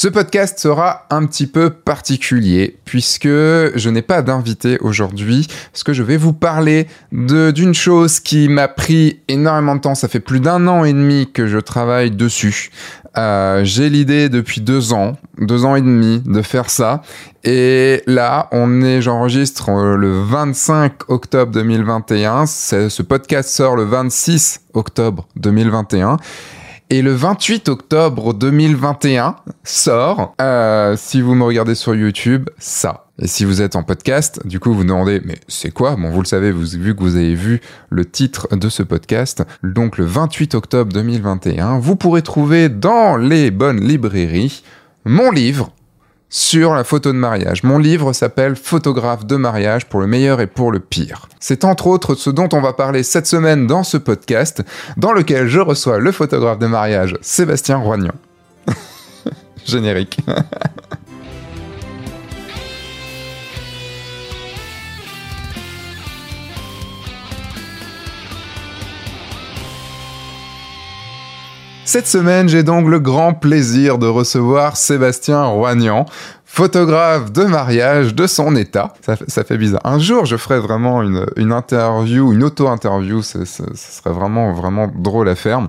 Ce podcast sera un petit peu particulier puisque je n'ai pas d'invité aujourd'hui parce que je vais vous parler d'une chose qui m'a pris énormément de temps. Ça fait plus d'un an et demi que je travaille dessus. Euh, j'ai l'idée depuis deux ans, deux ans et demi de faire ça. Et là, on est, j'enregistre le 25 octobre 2021. Ce podcast sort le 26 octobre 2021. Et le 28 octobre 2021 sort, euh, si vous me regardez sur YouTube, ça. Et si vous êtes en podcast, du coup, vous demandez, mais c'est quoi? Bon, vous le savez, vous, vu que vous avez vu le titre de ce podcast. Donc, le 28 octobre 2021, vous pourrez trouver dans les bonnes librairies mon livre sur la photo de mariage. Mon livre s'appelle Photographe de mariage pour le meilleur et pour le pire. C'est entre autres ce dont on va parler cette semaine dans ce podcast, dans lequel je reçois le photographe de mariage Sébastien Roignan. Générique. Cette semaine, j'ai donc le grand plaisir de recevoir Sébastien Roignan, photographe de mariage de son état. Ça, fait bizarre. Un jour, je ferai vraiment une, une interview, une auto-interview. Ce serait vraiment, vraiment drôle à faire.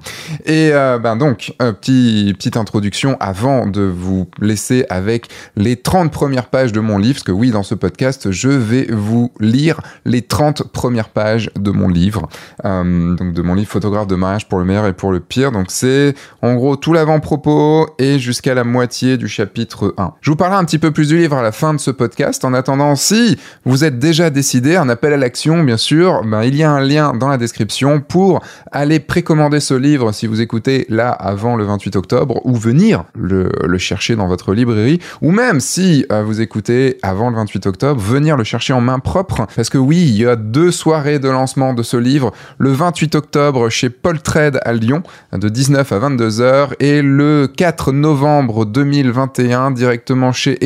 Et euh, ben donc, euh, petit, petite introduction avant de vous laisser avec les 30 premières pages de mon livre. Parce que oui, dans ce podcast, je vais vous lire les 30 premières pages de mon livre. Euh, donc de mon livre Photographe de mariage pour le meilleur et pour le pire. Donc c'est en gros tout l'avant-propos et jusqu'à la moitié du chapitre 1. Je vous parlerai un petit peu plus du livre à la fin de ce podcast. En attendant, si vous êtes déjà décidé, un appel à l'action, bien sûr, ben, il y a un lien dans la description pour aller précommander ce livre si vous écoutez là avant le 28 octobre ou venir le, chercher dans votre librairie ou même si euh, vous écoutez avant le 28 octobre, venir le chercher en main propre parce que oui, il y a deux soirées de lancement de ce livre, le 28 octobre chez Paul Trade à Lyon de 19 à 22 heures et le 4 novembre 2021 directement chez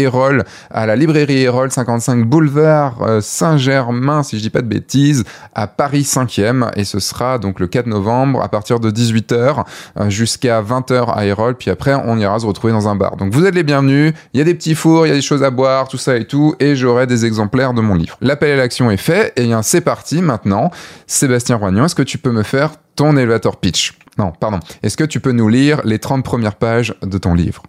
À la librairie Erol, 55 boulevard euh, Saint-Germain, si je dis pas de bêtises, à Paris 5e. Et ce sera donc le 4 novembre à partir de 18h euh, jusqu'à 20h à Erol. Puis après, on ira se retrouver dans un bar. Donc vous êtes les bienvenus. Il y a des petits fours, il y a des choses à boire, tout ça et tout. Et j'aurai des exemplaires de mon livre. L'appel à l'action est fait. Et bien, c'est parti maintenant. Sébastien Roignan, est-ce que tu peux me faire ton elevator pitch? Non, pardon. Est-ce que tu peux nous lire les 30 premières pages de ton livre?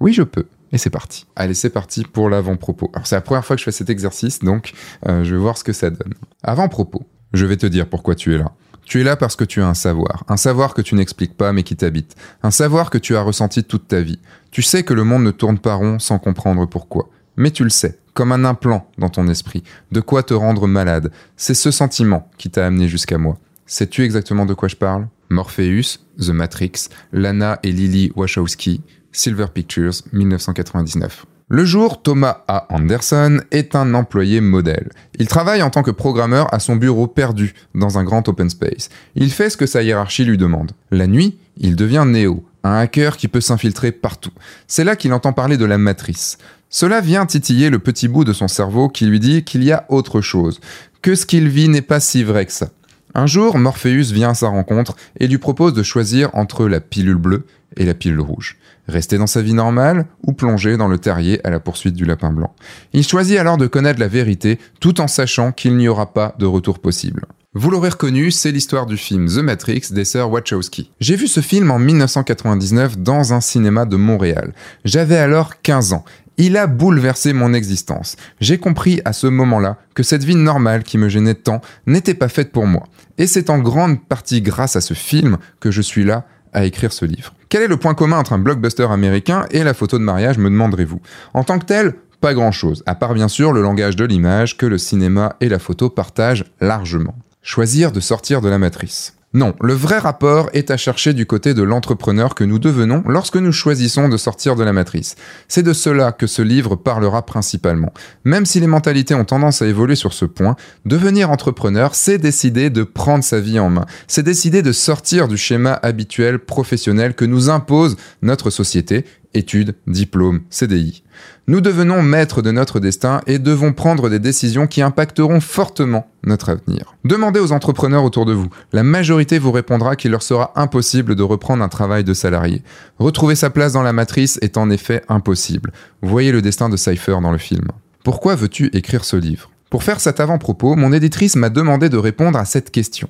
Oui, je peux. Et c'est parti. Allez, c'est parti pour l'avant-propos. Alors c'est la première fois que je fais cet exercice, donc euh, je vais voir ce que ça donne. Avant-propos. Je vais te dire pourquoi tu es là. Tu es là parce que tu as un savoir, un savoir que tu n'expliques pas mais qui t'habite, un savoir que tu as ressenti toute ta vie. Tu sais que le monde ne tourne pas rond sans comprendre pourquoi. Mais tu le sais, comme un implant dans ton esprit, de quoi te rendre malade. C'est ce sentiment qui t'a amené jusqu'à moi. Sais-tu exactement de quoi je parle? Morpheus, The Matrix, Lana et Lily Wachowski, Silver Pictures, 1999. Le jour, Thomas A. Anderson est un employé modèle. Il travaille en tant que programmeur à son bureau perdu dans un grand open space. Il fait ce que sa hiérarchie lui demande. La nuit, il devient Neo, un hacker qui peut s'infiltrer partout. C'est là qu'il entend parler de la matrice. Cela vient titiller le petit bout de son cerveau qui lui dit qu'il y a autre chose, que ce qu'il vit n'est pas si vrai que ça. Un jour, Morpheus vient à sa rencontre et lui propose de choisir entre la pilule bleue et la pilule rouge. Rester dans sa vie normale ou plonger dans le terrier à la poursuite du lapin blanc. Il choisit alors de connaître la vérité tout en sachant qu'il n'y aura pas de retour possible. Vous l'aurez reconnu, c'est l'histoire du film The Matrix des sœurs Wachowski. J'ai vu ce film en 1999 dans un cinéma de Montréal. J'avais alors 15 ans. Il a bouleversé mon existence. J'ai compris à ce moment-là que cette vie normale qui me gênait tant n'était pas faite pour moi. Et c'est en grande partie grâce à ce film que je suis là à écrire ce livre. Quel est le point commun entre un blockbuster américain et la photo de mariage, me demanderez-vous? En tant que tel, pas grand-chose, à part bien sûr le langage de l'image que le cinéma et la photo partagent largement. Choisir de sortir de la matrice. Non, le vrai rapport est à chercher du côté de l'entrepreneur que nous devenons lorsque nous choisissons de sortir de la matrice. C'est de cela que ce livre parlera principalement. Même si les mentalités ont tendance à évoluer sur ce point, devenir entrepreneur, c'est décider de prendre sa vie en main. C'est décider de sortir du schéma habituel professionnel que nous impose notre société études, diplômes, CDI. Nous devenons maîtres de notre destin et devons prendre des décisions qui impacteront fortement notre avenir. Demandez aux entrepreneurs autour de vous. La majorité vous répondra qu'il leur sera impossible de reprendre un travail de salarié. Retrouver sa place dans la matrice est en effet impossible. Voyez le destin de Cypher dans le film. Pourquoi veux-tu écrire ce livre? Pour faire cet avant-propos, mon éditrice m'a demandé de répondre à cette question.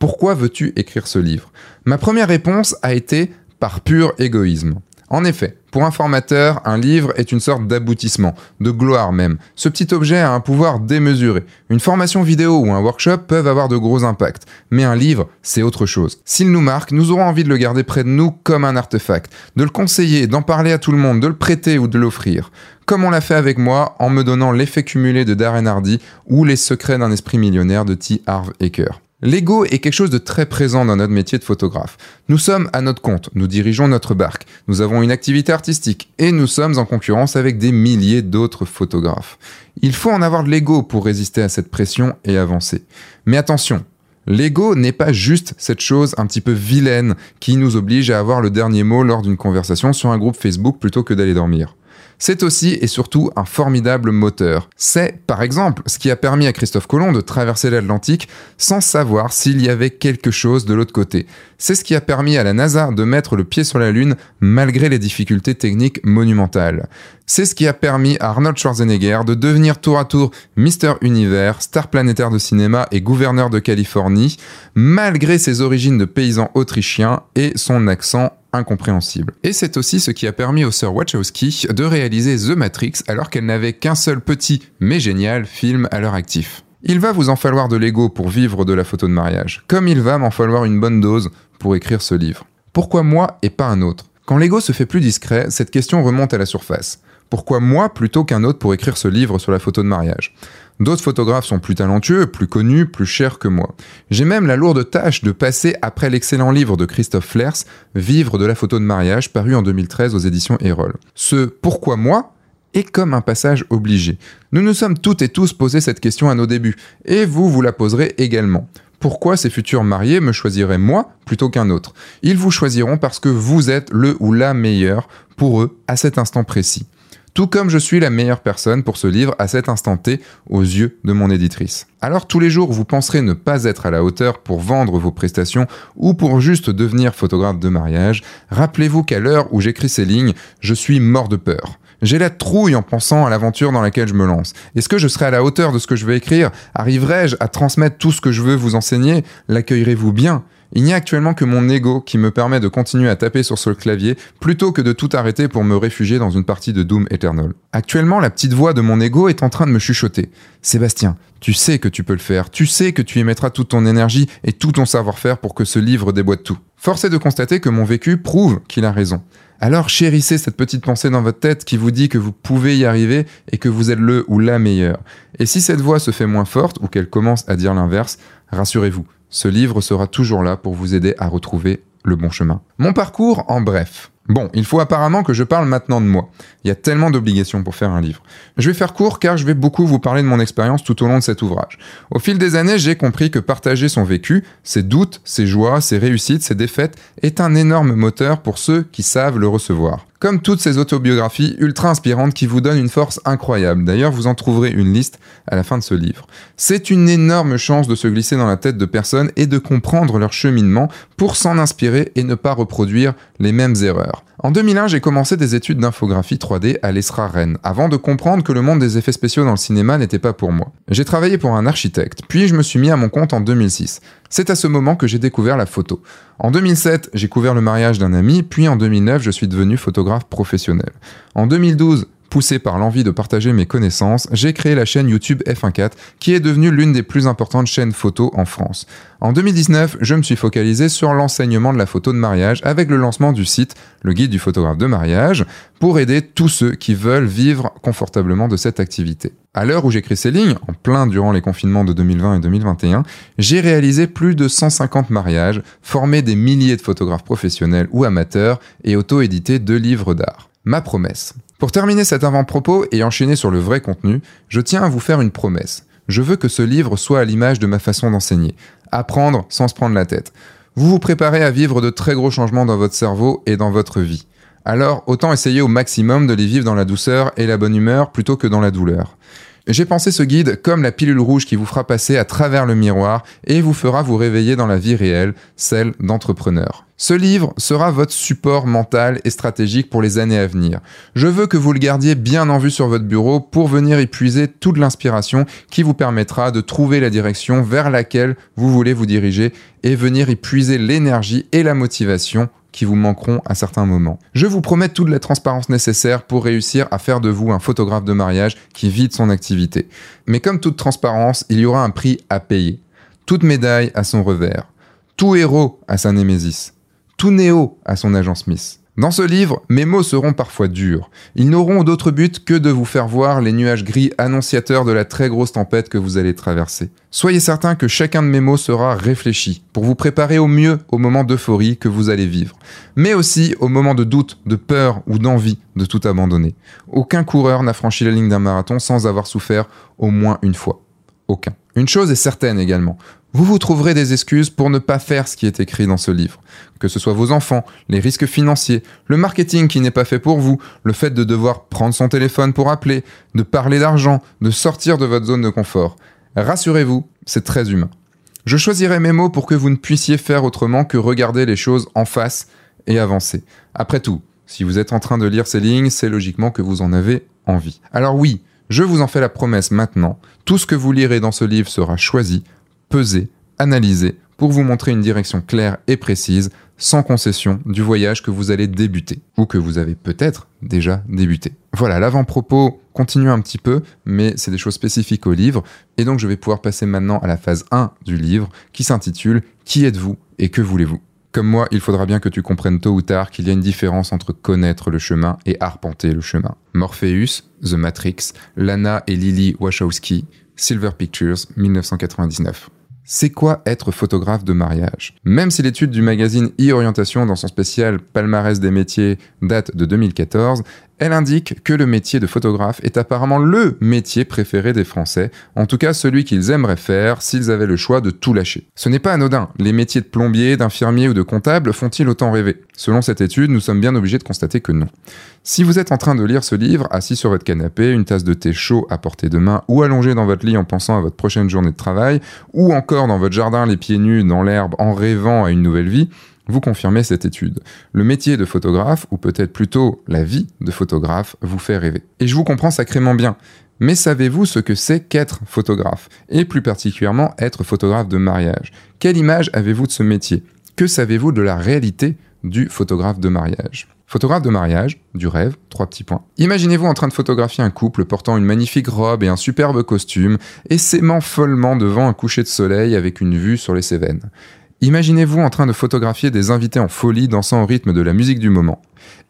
Pourquoi veux-tu écrire ce livre? Ma première réponse a été par pur égoïsme. En effet, pour un formateur, un livre est une sorte d'aboutissement, de gloire même. Ce petit objet a un pouvoir démesuré. Une formation vidéo ou un workshop peuvent avoir de gros impacts, mais un livre, c'est autre chose. S'il nous marque, nous aurons envie de le garder près de nous comme un artefact, de le conseiller, d'en parler à tout le monde, de le prêter ou de l'offrir. Comme on l'a fait avec moi en me donnant l'effet cumulé de Darren Hardy ou les secrets d'un esprit millionnaire de T. Harv Eker. L'ego est quelque chose de très présent dans notre métier de photographe. Nous sommes à notre compte, nous dirigeons notre barque, nous avons une activité artistique et nous sommes en concurrence avec des milliers d'autres photographes. Il faut en avoir de l'ego pour résister à cette pression et avancer. Mais attention, L'ego n'est pas juste cette chose un petit peu vilaine qui nous oblige à avoir le dernier mot lors d'une conversation sur un groupe Facebook plutôt que d'aller dormir c'est aussi et surtout un formidable moteur. C'est, par exemple, ce qui a permis à Christophe Colomb de traverser l'Atlantique sans savoir s'il y avait quelque chose de l'autre côté. C'est ce qui a permis à la NASA de mettre le pied sur la Lune malgré les difficultés techniques monumentales. C'est ce qui a permis à Arnold Schwarzenegger de devenir tour à tour Mister Univers, star planétaire de cinéma et gouverneur de Californie, malgré ses origines de paysan autrichien et son accent incompréhensible. Et c'est aussi ce qui a permis aux sœurs Wachowski de réaliser The Matrix alors qu'elles n'avaient qu'un seul petit mais génial film à leur actif. Il va vous en falloir de l'ego pour vivre de la photo de mariage, comme il va m'en falloir une bonne dose pour écrire ce livre. Pourquoi moi et pas un autre? Quand l'ego se fait plus discret, cette question remonte à la surface. Pourquoi moi plutôt qu'un autre pour écrire ce livre sur la photo de mariage? D'autres photographes sont plus talentueux, plus connus, plus chers que moi. J'ai même la lourde tâche de passer après l'excellent livre de Christophe Flers, Vivre de la photo de mariage, paru en 2013 aux éditions Erol. Ce Pourquoi moi est comme un passage obligé. Nous nous sommes toutes et tous posé cette question à nos débuts, et vous vous la poserez également. Pourquoi ces futurs mariés me choisiraient moi plutôt qu'un autre? Ils vous choisiront parce que vous êtes le ou la meilleure pour eux à cet instant précis tout comme je suis la meilleure personne pour ce livre à cet instant T aux yeux de mon éditrice. Alors tous les jours vous penserez ne pas être à la hauteur pour vendre vos prestations ou pour juste devenir photographe de mariage, rappelez-vous qu'à l'heure où j'écris ces lignes, je suis mort de peur. J'ai la trouille en pensant à l'aventure dans laquelle je me lance. Est-ce que je serai à la hauteur de ce que je veux écrire? Arriverai-je à transmettre tout ce que je veux vous enseigner? L'accueillerez-vous bien? Il n'y a actuellement que mon ego qui me permet de continuer à taper sur ce clavier plutôt que de tout arrêter pour me réfugier dans une partie de Doom Eternal. Actuellement, la petite voix de mon ego est en train de me chuchoter. Sébastien, tu sais que tu peux le faire, tu sais que tu y mettras toute ton énergie et tout ton savoir-faire pour que ce livre déboîte tout. Force est de constater que mon vécu prouve qu'il a raison. Alors chérissez cette petite pensée dans votre tête qui vous dit que vous pouvez y arriver et que vous êtes le ou la meilleure. Et si cette voix se fait moins forte ou qu'elle commence à dire l'inverse, rassurez-vous, ce livre sera toujours là pour vous aider à retrouver le bon chemin. Mon parcours en bref. Bon, il faut apparemment que je parle maintenant de moi. Il y a tellement d'obligations pour faire un livre. Je vais faire court car je vais beaucoup vous parler de mon expérience tout au long de cet ouvrage. Au fil des années, j'ai compris que partager son vécu, ses doutes, ses joies, ses réussites, ses défaites, est un énorme moteur pour ceux qui savent le recevoir. Comme toutes ces autobiographies ultra inspirantes qui vous donnent une force incroyable. D'ailleurs, vous en trouverez une liste à la fin de ce livre. C'est une énorme chance de se glisser dans la tête de personnes et de comprendre leur cheminement pour s'en inspirer et ne pas reproduire les mêmes erreurs. En 2001, j'ai commencé des études d'infographie 3D à l'ESRA Rennes, avant de comprendre que le monde des effets spéciaux dans le cinéma n'était pas pour moi. J'ai travaillé pour un architecte, puis je me suis mis à mon compte en 2006. C'est à ce moment que j'ai découvert la photo. En 2007, j'ai couvert le mariage d'un ami, puis en 2009, je suis devenu photographe professionnel. En 2012, Poussé par l'envie de partager mes connaissances, j'ai créé la chaîne YouTube F14 qui est devenue l'une des plus importantes chaînes photo en France. En 2019, je me suis focalisé sur l'enseignement de la photo de mariage avec le lancement du site Le Guide du photographe de mariage pour aider tous ceux qui veulent vivre confortablement de cette activité. À l'heure où j'écris ces lignes, en plein durant les confinements de 2020 et 2021, j'ai réalisé plus de 150 mariages, formé des milliers de photographes professionnels ou amateurs et auto-édité deux livres d'art. Ma promesse. Pour terminer cet avant-propos et enchaîner sur le vrai contenu, je tiens à vous faire une promesse. Je veux que ce livre soit à l'image de ma façon d'enseigner. Apprendre sans se prendre la tête. Vous vous préparez à vivre de très gros changements dans votre cerveau et dans votre vie. Alors autant essayer au maximum de les vivre dans la douceur et la bonne humeur plutôt que dans la douleur. J'ai pensé ce guide comme la pilule rouge qui vous fera passer à travers le miroir et vous fera vous réveiller dans la vie réelle, celle d'entrepreneur. Ce livre sera votre support mental et stratégique pour les années à venir. Je veux que vous le gardiez bien en vue sur votre bureau pour venir épuiser toute l'inspiration qui vous permettra de trouver la direction vers laquelle vous voulez vous diriger et venir épuiser l'énergie et la motivation qui vous manqueront à certains moments. Je vous promets toute la transparence nécessaire pour réussir à faire de vous un photographe de mariage qui vide son activité. Mais comme toute transparence, il y aura un prix à payer. Toute médaille a son revers. Tout héros a sa némésis. Tout néo a son agent Smith. Dans ce livre, mes mots seront parfois durs. Ils n'auront d'autre but que de vous faire voir les nuages gris annonciateurs de la très grosse tempête que vous allez traverser. Soyez certain que chacun de mes mots sera réfléchi pour vous préparer au mieux au moment d'euphorie que vous allez vivre, mais aussi au moment de doute, de peur ou d'envie de tout abandonner. Aucun coureur n'a franchi la ligne d'un marathon sans avoir souffert au moins une fois. Aucun. Une chose est certaine également, vous vous trouverez des excuses pour ne pas faire ce qui est écrit dans ce livre. Que ce soit vos enfants, les risques financiers, le marketing qui n'est pas fait pour vous, le fait de devoir prendre son téléphone pour appeler, de parler d'argent, de sortir de votre zone de confort. Rassurez-vous, c'est très humain. Je choisirai mes mots pour que vous ne puissiez faire autrement que regarder les choses en face et avancer. Après tout, si vous êtes en train de lire ces lignes, c'est logiquement que vous en avez envie. Alors oui, je vous en fais la promesse maintenant, tout ce que vous lirez dans ce livre sera choisi peser, analyser pour vous montrer une direction claire et précise, sans concession, du voyage que vous allez débuter, ou que vous avez peut-être déjà débuté. Voilà, l'avant-propos continue un petit peu, mais c'est des choses spécifiques au livre, et donc je vais pouvoir passer maintenant à la phase 1 du livre, qui s'intitule Qui êtes-vous et que voulez-vous? Comme moi, il faudra bien que tu comprennes tôt ou tard qu'il y a une différence entre connaître le chemin et arpenter le chemin. Morpheus, The Matrix, Lana et Lily Wachowski, Silver Pictures, 1999. C'est quoi être photographe de mariage? Même si l'étude du magazine e-orientation dans son spécial Palmarès des métiers date de 2014, elle indique que le métier de photographe est apparemment le métier préféré des Français, en tout cas celui qu'ils aimeraient faire s'ils avaient le choix de tout lâcher. Ce n'est pas anodin, les métiers de plombier, d'infirmier ou de comptable font-ils autant rêver? Selon cette étude, nous sommes bien obligés de constater que non. Si vous êtes en train de lire ce livre, assis sur votre canapé, une tasse de thé chaud à portée de main, ou allongé dans votre lit en pensant à votre prochaine journée de travail, ou encore dans votre jardin les pieds nus dans l'herbe en rêvant à une nouvelle vie, vous confirmez cette étude. Le métier de photographe, ou peut-être plutôt la vie de photographe, vous fait rêver. Et je vous comprends sacrément bien. Mais savez-vous ce que c'est qu'être photographe? Et plus particulièrement être photographe de mariage Quelle image avez-vous de ce métier? Que savez-vous de la réalité du photographe de mariage? Photographe de mariage, du rêve, trois petits points. Imaginez-vous en train de photographier un couple portant une magnifique robe et un superbe costume et s'aimant follement devant un coucher de soleil avec une vue sur les Cévennes. Imaginez-vous en train de photographier des invités en folie dansant au rythme de la musique du moment.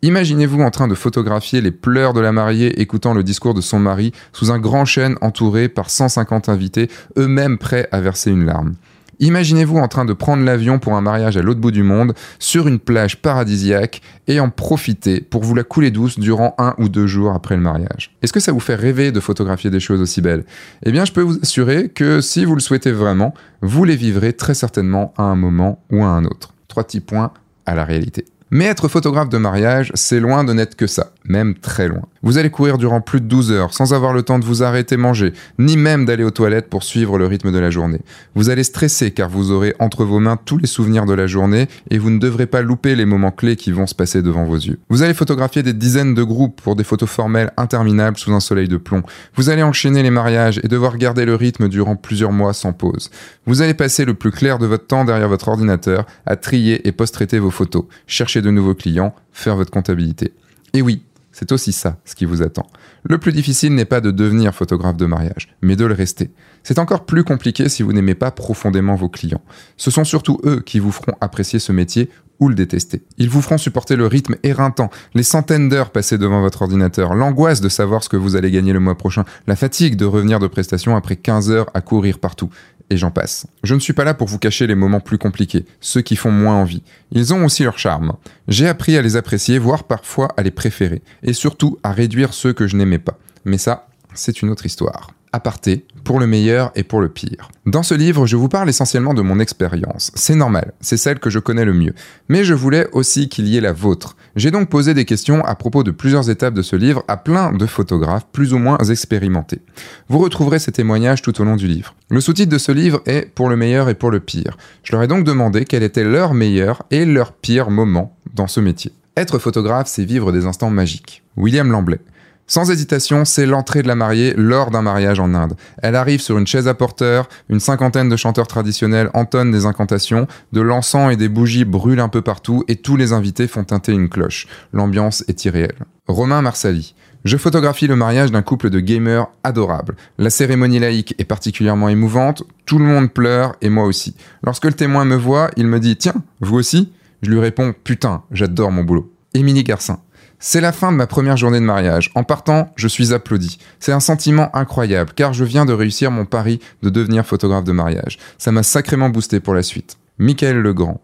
Imaginez-vous en train de photographier les pleurs de la mariée écoutant le discours de son mari sous un grand chêne entouré par 150 invités, eux-mêmes prêts à verser une larme. Imaginez-vous en train de prendre l'avion pour un mariage à l'autre bout du monde, sur une plage paradisiaque, et en profiter pour vous la couler douce durant un ou deux jours après le mariage. Est-ce que ça vous fait rêver de photographier des choses aussi belles? Eh bien, je peux vous assurer que si vous le souhaitez vraiment, vous les vivrez très certainement à un moment ou à un autre. Trois petits points à la réalité. Mais être photographe de mariage, c'est loin de n'être que ça, même très loin. Vous allez courir durant plus de 12 heures sans avoir le temps de vous arrêter manger, ni même d'aller aux toilettes pour suivre le rythme de la journée. Vous allez stresser car vous aurez entre vos mains tous les souvenirs de la journée et vous ne devrez pas louper les moments clés qui vont se passer devant vos yeux. Vous allez photographier des dizaines de groupes pour des photos formelles interminables sous un soleil de plomb. Vous allez enchaîner les mariages et devoir garder le rythme durant plusieurs mois sans pause. Vous allez passer le plus clair de votre temps derrière votre ordinateur à trier et post-traiter vos photos, chercher de nouveaux clients, faire votre comptabilité. Et oui, c'est aussi ça ce qui vous attend. Le plus difficile n'est pas de devenir photographe de mariage, mais de le rester. C'est encore plus compliqué si vous n'aimez pas profondément vos clients. Ce sont surtout eux qui vous feront apprécier ce métier ou le détester. Ils vous feront supporter le rythme éreintant, les centaines d'heures passées devant votre ordinateur, l'angoisse de savoir ce que vous allez gagner le mois prochain, la fatigue de revenir de prestation après 15 heures à courir partout et j'en passe. Je ne suis pas là pour vous cacher les moments plus compliqués, ceux qui font moins envie. Ils ont aussi leur charme. J'ai appris à les apprécier, voire parfois à les préférer, et surtout à réduire ceux que je n'aimais pas. Mais ça, c'est une autre histoire. Aparté, pour le meilleur et pour le pire. Dans ce livre, je vous parle essentiellement de mon expérience. C'est normal, c'est celle que je connais le mieux. Mais je voulais aussi qu'il y ait la vôtre. J'ai donc posé des questions à propos de plusieurs étapes de ce livre à plein de photographes plus ou moins expérimentés. Vous retrouverez ces témoignages tout au long du livre. Le sous-titre de ce livre est Pour le meilleur et pour le pire. Je leur ai donc demandé quel était leur meilleur et leur pire moment dans ce métier. Être photographe, c'est vivre des instants magiques. William Lamblay. Sans hésitation, c'est l'entrée de la mariée lors d'un mariage en Inde. Elle arrive sur une chaise à porteur, une cinquantaine de chanteurs traditionnels entonnent des incantations, de l'encens et des bougies brûlent un peu partout et tous les invités font teinter une cloche. L'ambiance est irréelle. Romain Marsali. Je photographie le mariage d'un couple de gamers adorables. La cérémonie laïque est particulièrement émouvante, tout le monde pleure et moi aussi. Lorsque le témoin me voit, il me dit Tiens, vous aussi? Je lui réponds Putain, j'adore mon boulot. Émilie Garcin. C'est la fin de ma première journée de mariage. En partant, je suis applaudi. C'est un sentiment incroyable, car je viens de réussir mon pari de devenir photographe de mariage. Ça m'a sacrément boosté pour la suite. Michael Legrand.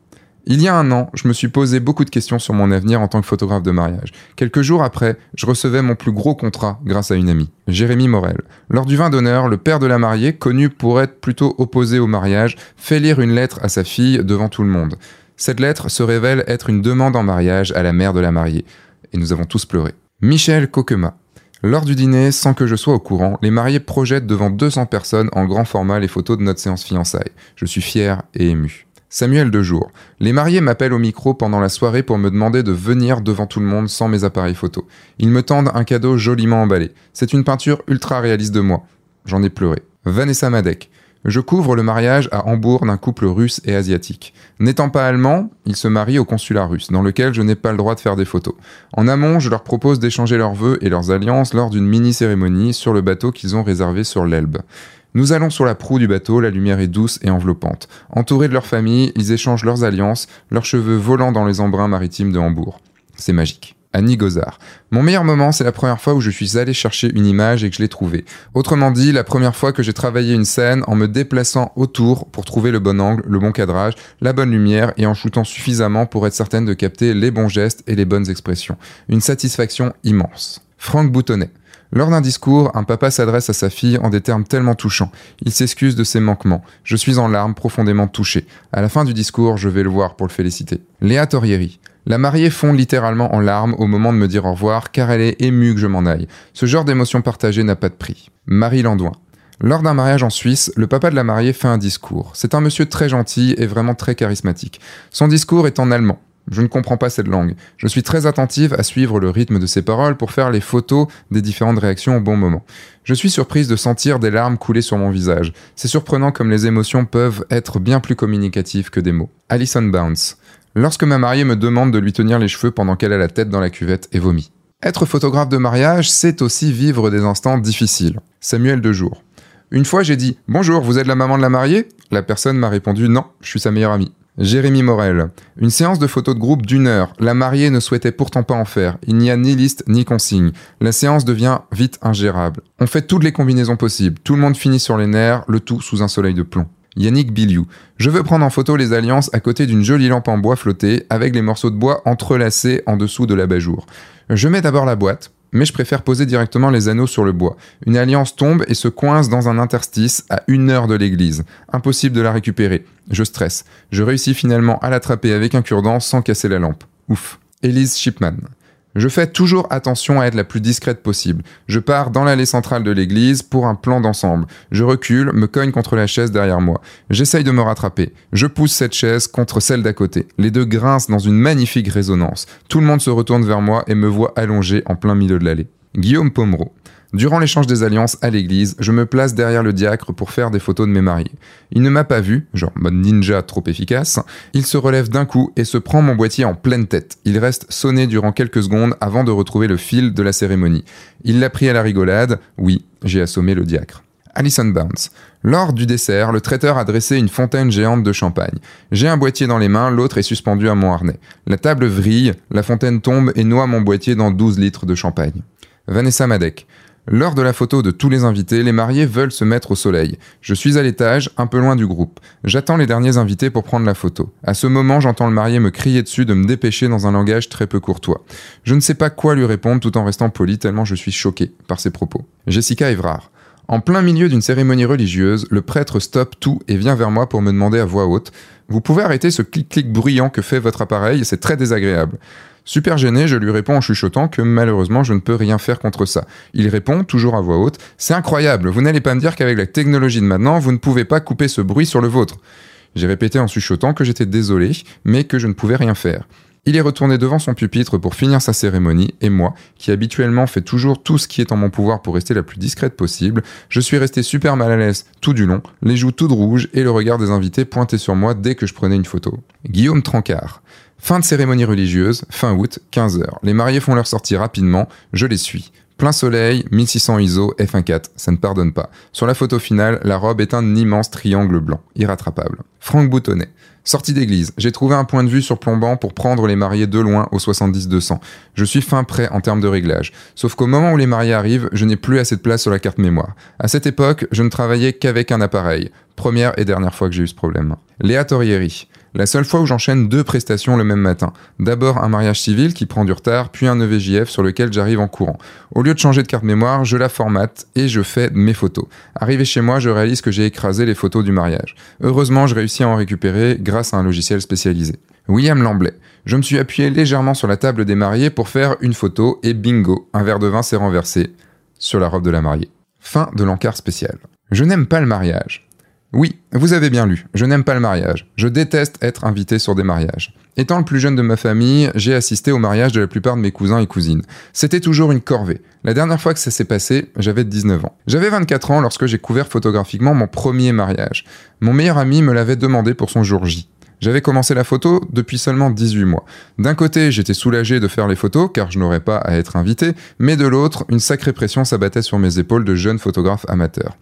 Il y a un an, je me suis posé beaucoup de questions sur mon avenir en tant que photographe de mariage. Quelques jours après, je recevais mon plus gros contrat grâce à une amie, Jérémy Morel. Lors du vin d'honneur, le père de la mariée, connu pour être plutôt opposé au mariage, fait lire une lettre à sa fille devant tout le monde. Cette lettre se révèle être une demande en mariage à la mère de la mariée et nous avons tous pleuré. Michel Coquema. Lors du dîner, sans que je sois au courant, les mariés projettent devant 200 personnes en grand format les photos de notre séance fiançailles. Je suis fier et ému. Samuel Dejour. Les mariés m'appellent au micro pendant la soirée pour me demander de venir devant tout le monde sans mes appareils photo. Ils me tendent un cadeau joliment emballé. C'est une peinture ultra réaliste de moi. J'en ai pleuré. Vanessa Madek. Je couvre le mariage à Hambourg d'un couple russe et asiatique. N'étant pas allemand, ils se marient au consulat russe, dans lequel je n'ai pas le droit de faire des photos. En amont, je leur propose d'échanger leurs vœux et leurs alliances lors d'une mini-cérémonie sur le bateau qu'ils ont réservé sur l'Elbe. Nous allons sur la proue du bateau, la lumière est douce et enveloppante. Entourés de leur famille, ils échangent leurs alliances, leurs cheveux volant dans les embruns maritimes de Hambourg. C'est magique. Mon meilleur moment, c'est la première fois où je suis allé chercher une image et que je l'ai trouvée. Autrement dit, la première fois que j'ai travaillé une scène en me déplaçant autour pour trouver le bon angle, le bon cadrage, la bonne lumière et en shootant suffisamment pour être certaine de capter les bons gestes et les bonnes expressions. Une satisfaction immense. Franck Boutonnet. Lors d'un discours, un papa s'adresse à sa fille en des termes tellement touchants. Il s'excuse de ses manquements. Je suis en larmes, profondément touché. À la fin du discours, je vais le voir pour le féliciter. Léa Torrieri. La mariée fond littéralement en larmes au moment de me dire au revoir car elle est émue que je m'en aille. Ce genre d'émotion partagée n'a pas de prix. Marie Landouin. Lors d'un mariage en Suisse, le papa de la mariée fait un discours. C'est un monsieur très gentil et vraiment très charismatique. Son discours est en allemand. Je ne comprends pas cette langue. Je suis très attentive à suivre le rythme de ses paroles pour faire les photos des différentes réactions au bon moment. Je suis surprise de sentir des larmes couler sur mon visage. C'est surprenant comme les émotions peuvent être bien plus communicatives que des mots. Alison Bounce. Lorsque ma mariée me demande de lui tenir les cheveux pendant qu'elle a la tête dans la cuvette et vomit. Être photographe de mariage, c'est aussi vivre des instants difficiles. Samuel Dejour. Une fois, j'ai dit Bonjour, vous êtes la maman de la mariée? La personne m'a répondu Non, je suis sa meilleure amie. Jérémy Morel. Une séance de photos de groupe d'une heure. La mariée ne souhaitait pourtant pas en faire. Il n'y a ni liste ni consigne. La séance devient vite ingérable. On fait toutes les combinaisons possibles. Tout le monde finit sur les nerfs, le tout sous un soleil de plomb. Yannick Biliou. Je veux prendre en photo les alliances à côté d'une jolie lampe en bois flottée avec les morceaux de bois entrelacés en dessous de l'abat-jour. Je mets d'abord la boîte, mais je préfère poser directement les anneaux sur le bois. Une alliance tombe et se coince dans un interstice à une heure de l'église. Impossible de la récupérer. Je stresse. Je réussis finalement à l'attraper avec un cure-dent sans casser la lampe. Ouf. Elise Shipman. Je fais toujours attention à être la plus discrète possible. Je pars dans l'allée centrale de l'église pour un plan d'ensemble. Je recule, me cogne contre la chaise derrière moi. J'essaye de me rattraper. Je pousse cette chaise contre celle d'à côté. Les deux grincent dans une magnifique résonance. Tout le monde se retourne vers moi et me voit allongé en plein milieu de l'allée. Guillaume Pomereau. Durant l'échange des alliances à l'église, je me place derrière le diacre pour faire des photos de mes mariés. Il ne m'a pas vu, genre mode ninja trop efficace. Il se relève d'un coup et se prend mon boîtier en pleine tête. Il reste sonné durant quelques secondes avant de retrouver le fil de la cérémonie. Il l'a pris à la rigolade. Oui, j'ai assommé le diacre. Alison Bounce. Lors du dessert, le traiteur a dressé une fontaine géante de champagne. J'ai un boîtier dans les mains, l'autre est suspendu à mon harnais. La table vrille, la fontaine tombe et noie mon boîtier dans 12 litres de champagne. Vanessa Madec. Lors de la photo de tous les invités, les mariés veulent se mettre au soleil. Je suis à l'étage, un peu loin du groupe. J'attends les derniers invités pour prendre la photo. À ce moment, j'entends le marié me crier dessus de me dépêcher dans un langage très peu courtois. Je ne sais pas quoi lui répondre tout en restant poli tellement je suis choqué par ses propos. Jessica Evrard. En plein milieu d'une cérémonie religieuse, le prêtre stoppe tout et vient vers moi pour me demander à voix haute Vous pouvez arrêter ce clic-clic bruyant que fait votre appareil, c'est très désagréable. Super gêné, je lui réponds en chuchotant que malheureusement je ne peux rien faire contre ça. Il répond, toujours à voix haute C'est incroyable, vous n'allez pas me dire qu'avec la technologie de maintenant, vous ne pouvez pas couper ce bruit sur le vôtre. J'ai répété en chuchotant que j'étais désolé, mais que je ne pouvais rien faire. Il est retourné devant son pupitre pour finir sa cérémonie, et moi, qui habituellement fais toujours tout ce qui est en mon pouvoir pour rester la plus discrète possible, je suis resté super mal à l'aise tout du long, les joues toutes rouges et le regard des invités pointé sur moi dès que je prenais une photo. Guillaume Trancard. Fin de cérémonie religieuse, fin août, 15h. Les mariés font leur sortie rapidement, je les suis. Plein soleil, 1600 ISO, f1.4, ça ne pardonne pas. Sur la photo finale, la robe est un immense triangle blanc, irrattrapable. Franck Boutonnet. Sortie d'église, j'ai trouvé un point de vue surplombant pour prendre les mariés de loin au 70-200. Je suis fin prêt en termes de réglage. Sauf qu'au moment où les mariés arrivent, je n'ai plus assez de place sur la carte mémoire. À cette époque, je ne travaillais qu'avec un appareil. Première et dernière fois que j'ai eu ce problème. Léa Torrieri. La seule fois où j'enchaîne deux prestations le même matin. D'abord un mariage civil qui prend du retard, puis un EVJF sur lequel j'arrive en courant. Au lieu de changer de carte mémoire, je la formate et je fais mes photos. Arrivé chez moi, je réalise que j'ai écrasé les photos du mariage. Heureusement, je réussis à en récupérer grâce à un logiciel spécialisé. William Lamblay. Je me suis appuyé légèrement sur la table des mariés pour faire une photo et bingo, un verre de vin s'est renversé sur la robe de la mariée. Fin de l'encart spécial. Je n'aime pas le mariage. Oui, vous avez bien lu, je n'aime pas le mariage. Je déteste être invité sur des mariages. Étant le plus jeune de ma famille, j'ai assisté au mariage de la plupart de mes cousins et cousines. C'était toujours une corvée. La dernière fois que ça s'est passé, j'avais 19 ans. J'avais 24 ans lorsque j'ai couvert photographiquement mon premier mariage. Mon meilleur ami me l'avait demandé pour son jour J. J'avais commencé la photo depuis seulement 18 mois. D'un côté, j'étais soulagé de faire les photos car je n'aurais pas à être invité, mais de l'autre, une sacrée pression s'abattait sur mes épaules de jeune photographe amateur.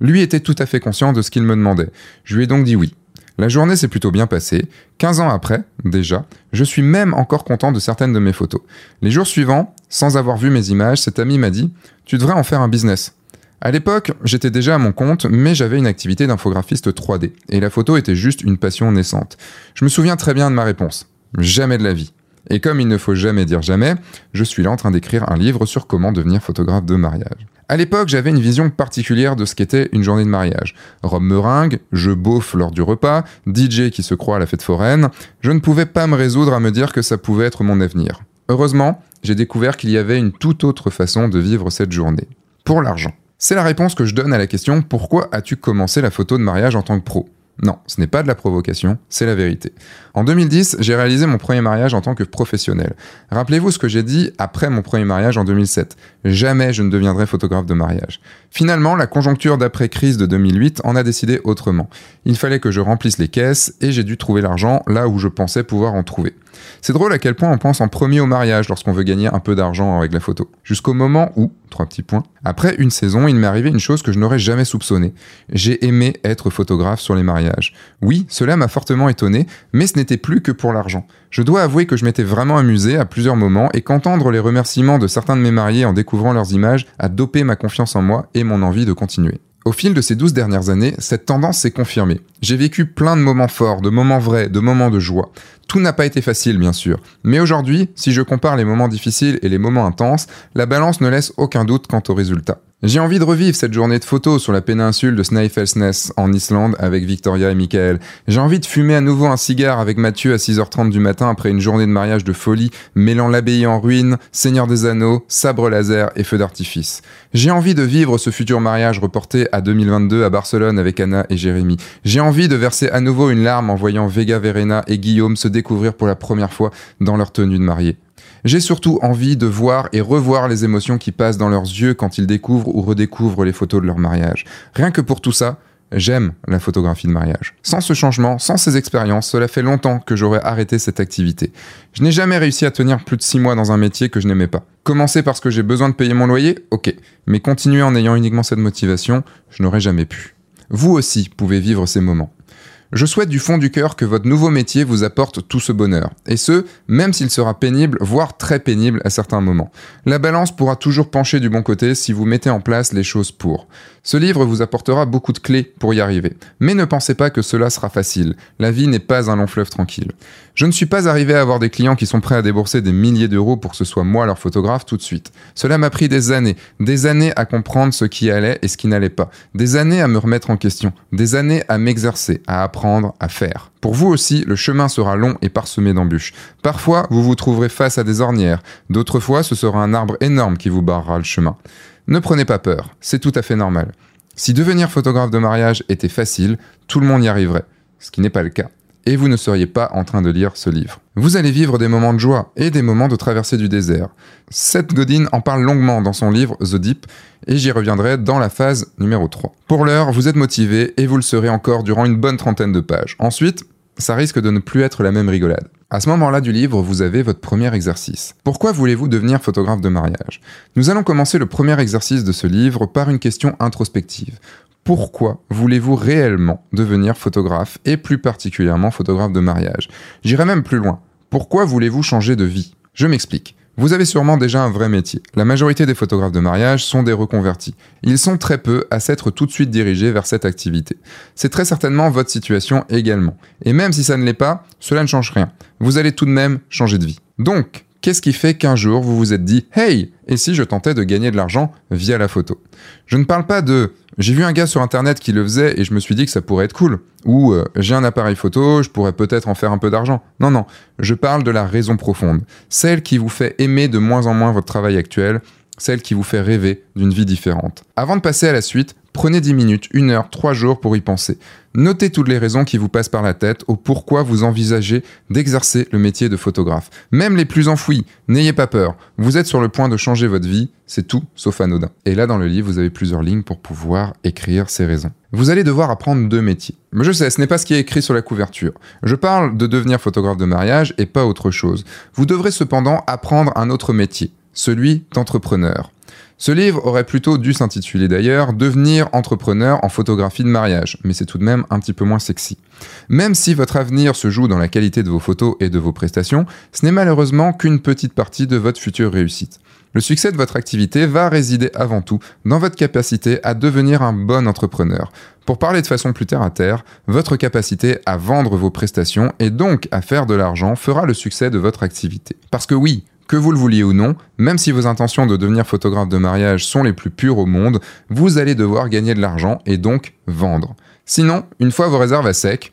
Lui était tout à fait conscient de ce qu'il me demandait. Je lui ai donc dit oui. La journée s'est plutôt bien passée. 15 ans après, déjà, je suis même encore content de certaines de mes photos. Les jours suivants, sans avoir vu mes images, cet ami m'a dit Tu devrais en faire un business. À l'époque, j'étais déjà à mon compte, mais j'avais une activité d'infographiste 3D, et la photo était juste une passion naissante. Je me souviens très bien de ma réponse. Jamais de la vie. Et comme il ne faut jamais dire jamais, je suis là en train d'écrire un livre sur comment devenir photographe de mariage. À l'époque, j'avais une vision particulière de ce qu'était une journée de mariage. Robe meringue, je bouffe lors du repas, DJ qui se croit à la fête foraine, je ne pouvais pas me résoudre à me dire que ça pouvait être mon avenir. Heureusement, j'ai découvert qu'il y avait une toute autre façon de vivre cette journée. Pour l'argent. C'est la réponse que je donne à la question pourquoi as-tu commencé la photo de mariage en tant que pro? Non, ce n'est pas de la provocation, c'est la vérité. En 2010, j'ai réalisé mon premier mariage en tant que professionnel. Rappelez-vous ce que j'ai dit après mon premier mariage en 2007. Jamais je ne deviendrai photographe de mariage. Finalement, la conjoncture d'après-crise de 2008 en a décidé autrement. Il fallait que je remplisse les caisses et j'ai dû trouver l'argent là où je pensais pouvoir en trouver. C'est drôle à quel point on pense en premier au mariage lorsqu'on veut gagner un peu d'argent avec la photo. Jusqu'au moment où, trois petits points, après une saison, il m'est arrivé une chose que je n'aurais jamais soupçonnée. J'ai aimé être photographe sur les mariages. Oui, cela m'a fortement étonné, mais ce n'était plus que pour l'argent. Je dois avouer que je m'étais vraiment amusé à plusieurs moments et qu'entendre les remerciements de certains de mes mariés en découvrant leurs images a dopé ma confiance en moi et mon envie de continuer. Au fil de ces douze dernières années, cette tendance s'est confirmée. J'ai vécu plein de moments forts, de moments vrais, de moments de joie. Tout n'a pas été facile, bien sûr. Mais aujourd'hui, si je compare les moments difficiles et les moments intenses, la balance ne laisse aucun doute quant au résultat. J'ai envie de revivre cette journée de photos sur la péninsule de Snæfellsnes en Islande avec Victoria et Michael. J'ai envie de fumer à nouveau un cigare avec Mathieu à 6h30 du matin après une journée de mariage de folie, mêlant l'abbaye en ruine, Seigneur des Anneaux, sabre laser et feu d'artifice. J'ai envie de vivre ce futur mariage reporté à 2022 à Barcelone avec Anna et Jérémy. J'ai envie de verser à nouveau une larme en voyant Vega Verena et Guillaume se découvrir pour la première fois dans leur tenue de mariée. J'ai surtout envie de voir et revoir les émotions qui passent dans leurs yeux quand ils découvrent ou redécouvrent les photos de leur mariage. Rien que pour tout ça, J'aime la photographie de mariage. Sans ce changement, sans ces expériences, cela fait longtemps que j'aurais arrêté cette activité. Je n'ai jamais réussi à tenir plus de six mois dans un métier que je n'aimais pas. Commencer parce que j'ai besoin de payer mon loyer Ok. Mais continuer en ayant uniquement cette motivation, je n'aurais jamais pu. Vous aussi pouvez vivre ces moments. Je souhaite du fond du cœur que votre nouveau métier vous apporte tout ce bonheur. Et ce, même s'il sera pénible, voire très pénible à certains moments. La balance pourra toujours pencher du bon côté si vous mettez en place les choses pour. Ce livre vous apportera beaucoup de clés pour y arriver. Mais ne pensez pas que cela sera facile. La vie n'est pas un long fleuve tranquille. Je ne suis pas arrivé à avoir des clients qui sont prêts à débourser des milliers d'euros pour que ce soit moi leur photographe tout de suite. Cela m'a pris des années, des années à comprendre ce qui allait et ce qui n'allait pas, des années à me remettre en question, des années à m'exercer, à apprendre, à faire. Pour vous aussi, le chemin sera long et parsemé d'embûches. Parfois, vous vous trouverez face à des ornières, d'autres fois, ce sera un arbre énorme qui vous barrera le chemin. Ne prenez pas peur, c'est tout à fait normal. Si devenir photographe de mariage était facile, tout le monde y arriverait, ce qui n'est pas le cas. Et vous ne seriez pas en train de lire ce livre. Vous allez vivre des moments de joie et des moments de traversée du désert. Seth Godin en parle longuement dans son livre The Deep, et j'y reviendrai dans la phase numéro 3. Pour l'heure, vous êtes motivé et vous le serez encore durant une bonne trentaine de pages. Ensuite, ça risque de ne plus être la même rigolade. À ce moment-là du livre, vous avez votre premier exercice. Pourquoi voulez-vous devenir photographe de mariage? Nous allons commencer le premier exercice de ce livre par une question introspective. Pourquoi voulez-vous réellement devenir photographe et plus particulièrement photographe de mariage? J'irai même plus loin. Pourquoi voulez-vous changer de vie? Je m'explique. Vous avez sûrement déjà un vrai métier. La majorité des photographes de mariage sont des reconvertis. Ils sont très peu à s'être tout de suite dirigés vers cette activité. C'est très certainement votre situation également. Et même si ça ne l'est pas, cela ne change rien. Vous allez tout de même changer de vie. Donc, qu'est-ce qui fait qu'un jour vous vous êtes dit Hey, et si je tentais de gagner de l'argent via la photo? Je ne parle pas de j'ai vu un gars sur internet qui le faisait et je me suis dit que ça pourrait être cool. Ou euh, j'ai un appareil photo, je pourrais peut-être en faire un peu d'argent. Non, non, je parle de la raison profonde. Celle qui vous fait aimer de moins en moins votre travail actuel, celle qui vous fait rêver d'une vie différente. Avant de passer à la suite, prenez 10 minutes, 1 heure, 3 jours pour y penser. Notez toutes les raisons qui vous passent par la tête au pourquoi vous envisagez d'exercer le métier de photographe. Même les plus enfouis, n'ayez pas peur. Vous êtes sur le point de changer votre vie, c'est tout sauf anodin. Et là dans le livre, vous avez plusieurs lignes pour pouvoir écrire ces raisons. Vous allez devoir apprendre deux métiers. Mais je sais, ce n'est pas ce qui est écrit sur la couverture. Je parle de devenir photographe de mariage et pas autre chose. Vous devrez cependant apprendre un autre métier celui d'entrepreneur. Ce livre aurait plutôt dû s'intituler d'ailleurs Devenir entrepreneur en photographie de mariage, mais c'est tout de même un petit peu moins sexy. Même si votre avenir se joue dans la qualité de vos photos et de vos prestations, ce n'est malheureusement qu'une petite partie de votre future réussite. Le succès de votre activité va résider avant tout dans votre capacité à devenir un bon entrepreneur. Pour parler de façon plus terre à terre, votre capacité à vendre vos prestations et donc à faire de l'argent fera le succès de votre activité. Parce que oui, que vous le vouliez ou non, même si vos intentions de devenir photographe de mariage sont les plus pures au monde, vous allez devoir gagner de l'argent et donc vendre. Sinon, une fois vos réserves à sec,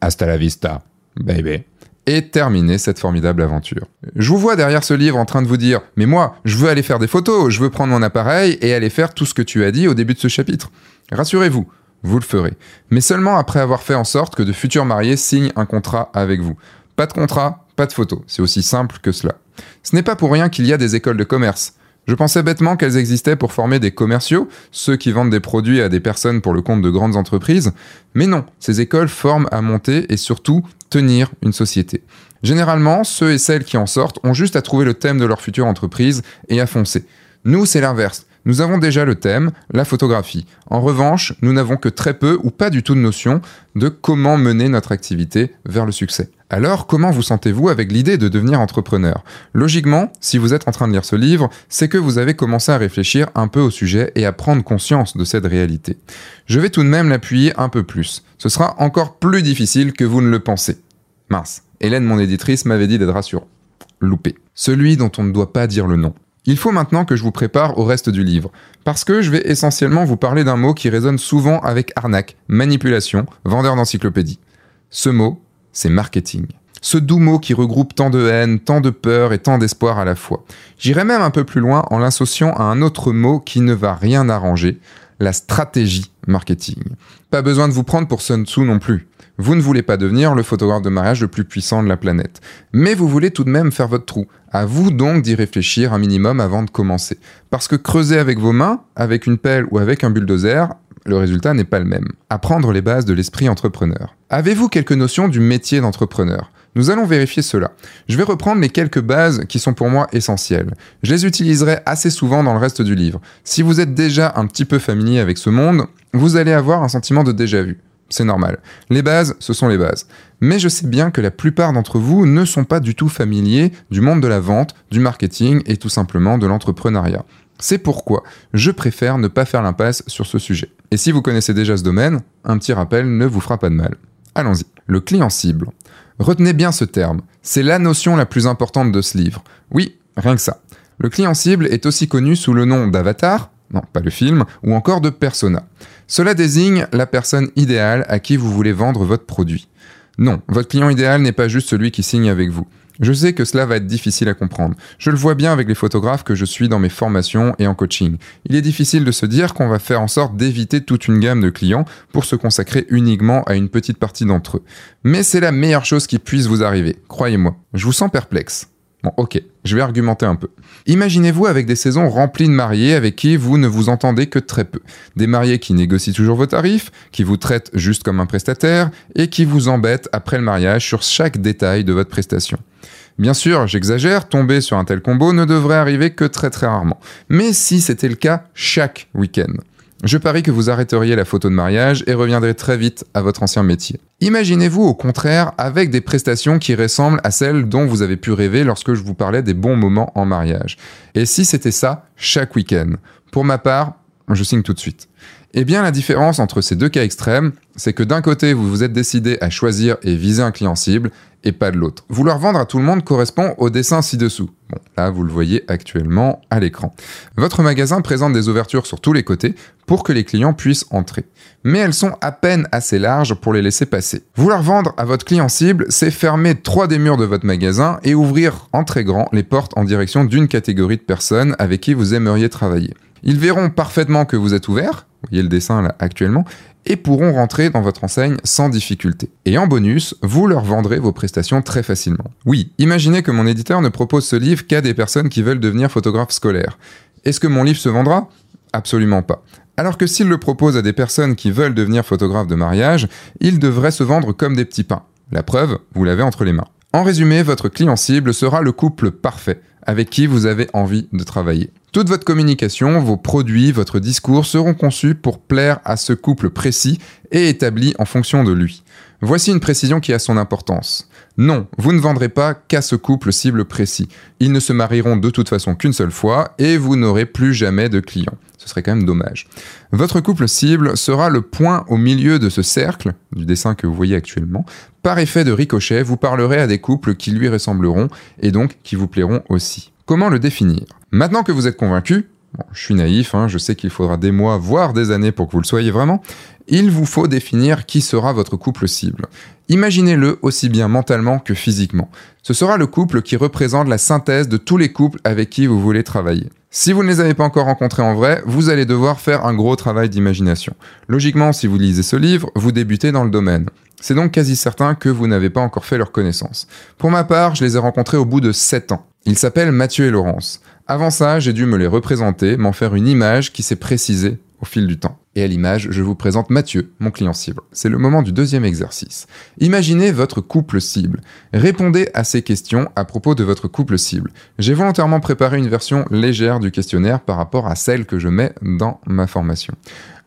hasta la vista, baby et terminer cette formidable aventure. Je vous vois derrière ce livre en train de vous dire Mais moi, je veux aller faire des photos, je veux prendre mon appareil et aller faire tout ce que tu as dit au début de ce chapitre. Rassurez-vous, vous le ferez. Mais seulement après avoir fait en sorte que de futurs mariés signent un contrat avec vous. Pas de contrat, pas de photo. C'est aussi simple que cela. Ce n'est pas pour rien qu'il y a des écoles de commerce. Je pensais bêtement qu'elles existaient pour former des commerciaux, ceux qui vendent des produits à des personnes pour le compte de grandes entreprises, mais non, ces écoles forment à monter et surtout tenir une société. Généralement, ceux et celles qui en sortent ont juste à trouver le thème de leur future entreprise et à foncer. Nous, c'est l'inverse. Nous avons déjà le thème, la photographie. En revanche, nous n'avons que très peu ou pas du tout de notion de comment mener notre activité vers le succès. Alors, comment vous sentez-vous avec l'idée de devenir entrepreneur? Logiquement, si vous êtes en train de lire ce livre, c'est que vous avez commencé à réfléchir un peu au sujet et à prendre conscience de cette réalité. Je vais tout de même l'appuyer un peu plus. Ce sera encore plus difficile que vous ne le pensez. Mince, Hélène, mon éditrice, m'avait dit d'être rassurant. Loupé. Celui dont on ne doit pas dire le nom. Il faut maintenant que je vous prépare au reste du livre, parce que je vais essentiellement vous parler d'un mot qui résonne souvent avec arnaque, manipulation, vendeur d'encyclopédie. Ce mot, c'est marketing. Ce doux mot qui regroupe tant de haine, tant de peur et tant d'espoir à la fois. J'irai même un peu plus loin en l'associant à un autre mot qui ne va rien arranger, la stratégie marketing. Pas besoin de vous prendre pour Sun Tzu non plus. Vous ne voulez pas devenir le photographe de mariage le plus puissant de la planète. Mais vous voulez tout de même faire votre trou. À vous donc d'y réfléchir un minimum avant de commencer. Parce que creuser avec vos mains, avec une pelle ou avec un bulldozer, le résultat n'est pas le même. Apprendre les bases de l'esprit entrepreneur. Avez-vous quelques notions du métier d'entrepreneur? Nous allons vérifier cela. Je vais reprendre les quelques bases qui sont pour moi essentielles. Je les utiliserai assez souvent dans le reste du livre. Si vous êtes déjà un petit peu familier avec ce monde, vous allez avoir un sentiment de déjà vu. c'est normal. Les bases, ce sont les bases. Mais je sais bien que la plupart d'entre vous ne sont pas du tout familiers du monde de la vente, du marketing et tout simplement de l'entrepreneuriat. C'est pourquoi je préfère ne pas faire l'impasse sur ce sujet. Et si vous connaissez déjà ce domaine, un petit rappel ne vous fera pas de mal. Allons-y. Le client cible. Retenez bien ce terme. C'est la notion la plus importante de ce livre. Oui, rien que ça. Le client cible est aussi connu sous le nom d'avatar, non pas le film, ou encore de persona. Cela désigne la personne idéale à qui vous voulez vendre votre produit. Non, votre client idéal n'est pas juste celui qui signe avec vous. Je sais que cela va être difficile à comprendre. Je le vois bien avec les photographes que je suis dans mes formations et en coaching. Il est difficile de se dire qu'on va faire en sorte d'éviter toute une gamme de clients pour se consacrer uniquement à une petite partie d'entre eux. Mais c'est la meilleure chose qui puisse vous arriver, croyez-moi. Je vous sens perplexe. Bon, ok, je vais argumenter un peu. Imaginez-vous avec des saisons remplies de mariés avec qui vous ne vous entendez que très peu. Des mariés qui négocient toujours vos tarifs, qui vous traitent juste comme un prestataire et qui vous embêtent après le mariage sur chaque détail de votre prestation. Bien sûr, j'exagère, tomber sur un tel combo ne devrait arriver que très très rarement. Mais si c'était le cas chaque week-end, je parie que vous arrêteriez la photo de mariage et reviendrez très vite à votre ancien métier. Imaginez-vous au contraire avec des prestations qui ressemblent à celles dont vous avez pu rêver lorsque je vous parlais des bons moments en mariage. Et si c'était ça chaque week-end? Pour ma part, je signe tout de suite. Eh bien, la différence entre ces deux cas extrêmes, c'est que d'un côté, vous vous êtes décidé à choisir et viser un client cible, et pas de l'autre. Vouloir vendre à tout le monde correspond au dessin ci-dessous. Bon, là, vous le voyez actuellement à l'écran. Votre magasin présente des ouvertures sur tous les côtés pour que les clients puissent entrer. Mais elles sont à peine assez larges pour les laisser passer. Vouloir vendre à votre client cible, c'est fermer trois des murs de votre magasin et ouvrir en très grand les portes en direction d'une catégorie de personnes avec qui vous aimeriez travailler. Ils verront parfaitement que vous êtes ouvert, vous voyez le dessin là actuellement, et pourront rentrer dans votre enseigne sans difficulté. Et en bonus, vous leur vendrez vos prestations très facilement. Oui, imaginez que mon éditeur ne propose ce livre qu'à des personnes qui veulent devenir photographes scolaires. Est-ce que mon livre se vendra? Absolument pas. Alors que s'il le propose à des personnes qui veulent devenir photographes de mariage, il devrait se vendre comme des petits pains. La preuve, vous l'avez entre les mains. En résumé, votre client cible sera le couple parfait avec qui vous avez envie de travailler. Toute votre communication, vos produits, votre discours seront conçus pour plaire à ce couple précis et établi en fonction de lui. Voici une précision qui a son importance. Non, vous ne vendrez pas qu'à ce couple cible précis. Ils ne se marieront de toute façon qu'une seule fois et vous n'aurez plus jamais de clients. Ce serait quand même dommage. Votre couple cible sera le point au milieu de ce cercle, du dessin que vous voyez actuellement. Par effet de ricochet, vous parlerez à des couples qui lui ressembleront et donc qui vous plairont aussi. Comment le définir? Maintenant que vous êtes convaincu, je suis naïf, hein, je sais qu'il faudra des mois, voire des années pour que vous le soyez vraiment, il vous faut définir qui sera votre couple cible. Imaginez-le aussi bien mentalement que physiquement. Ce sera le couple qui représente la synthèse de tous les couples avec qui vous voulez travailler. Si vous ne les avez pas encore rencontrés en vrai, vous allez devoir faire un gros travail d'imagination. Logiquement, si vous lisez ce livre, vous débutez dans le domaine. C'est donc quasi certain que vous n'avez pas encore fait leur connaissance. Pour ma part, je les ai rencontrés au bout de 7 ans. Ils s'appellent Mathieu et Laurence. Avant ça, j'ai dû me les représenter, m'en faire une image qui s'est précisée au fil du temps. Et à l'image, je vous présente Mathieu, mon client cible. C'est le moment du deuxième exercice. Imaginez votre couple cible. Répondez à ces questions à propos de votre couple cible. J'ai volontairement préparé une version légère du questionnaire par rapport à celle que je mets dans ma formation.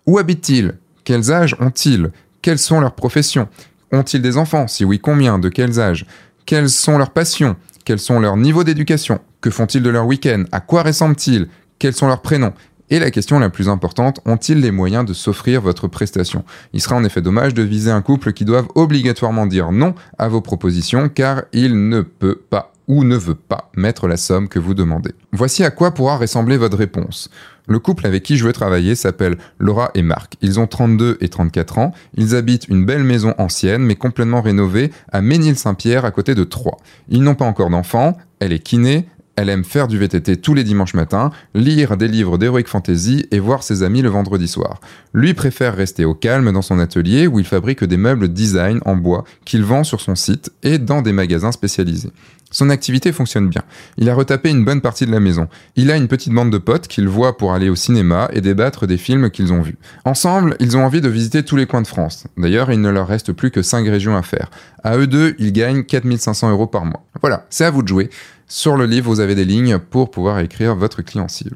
Où habitent-ils? Quels âges ont-ils? Quelles sont leurs professions? Ont-ils des enfants? Si oui, combien? De quels âges? Quelles sont leurs passions? Quels sont leurs niveaux d'éducation? Que font-ils de leur week-end? À quoi ressemblent-ils? Quels sont leurs prénoms? Et la question la plus importante, ont-ils les moyens de s'offrir votre prestation? Il sera en effet dommage de viser un couple qui doivent obligatoirement dire non à vos propositions car il ne peut pas ou ne veut pas mettre la somme que vous demandez. Voici à quoi pourra ressembler votre réponse. Le couple avec qui je veux travailler s'appelle Laura et Marc. Ils ont 32 et 34 ans. Ils habitent une belle maison ancienne mais complètement rénovée à Ménil-Saint-Pierre à côté de Troyes. Ils n'ont pas encore d'enfants. Elle est kiné, elle aime faire du VTT tous les dimanches matins, lire des livres d'heroic fantasy et voir ses amis le vendredi soir. Lui préfère rester au calme dans son atelier où il fabrique des meubles design en bois qu'il vend sur son site et dans des magasins spécialisés. Son activité fonctionne bien. Il a retapé une bonne partie de la maison. Il a une petite bande de potes qu'il voit pour aller au cinéma et débattre des films qu'ils ont vus. Ensemble, ils ont envie de visiter tous les coins de France. D'ailleurs, il ne leur reste plus que 5 régions à faire. À eux deux, ils gagnent 4500 euros par mois. Voilà, c'est à vous de jouer. Sur le livre, vous avez des lignes pour pouvoir écrire votre client cible.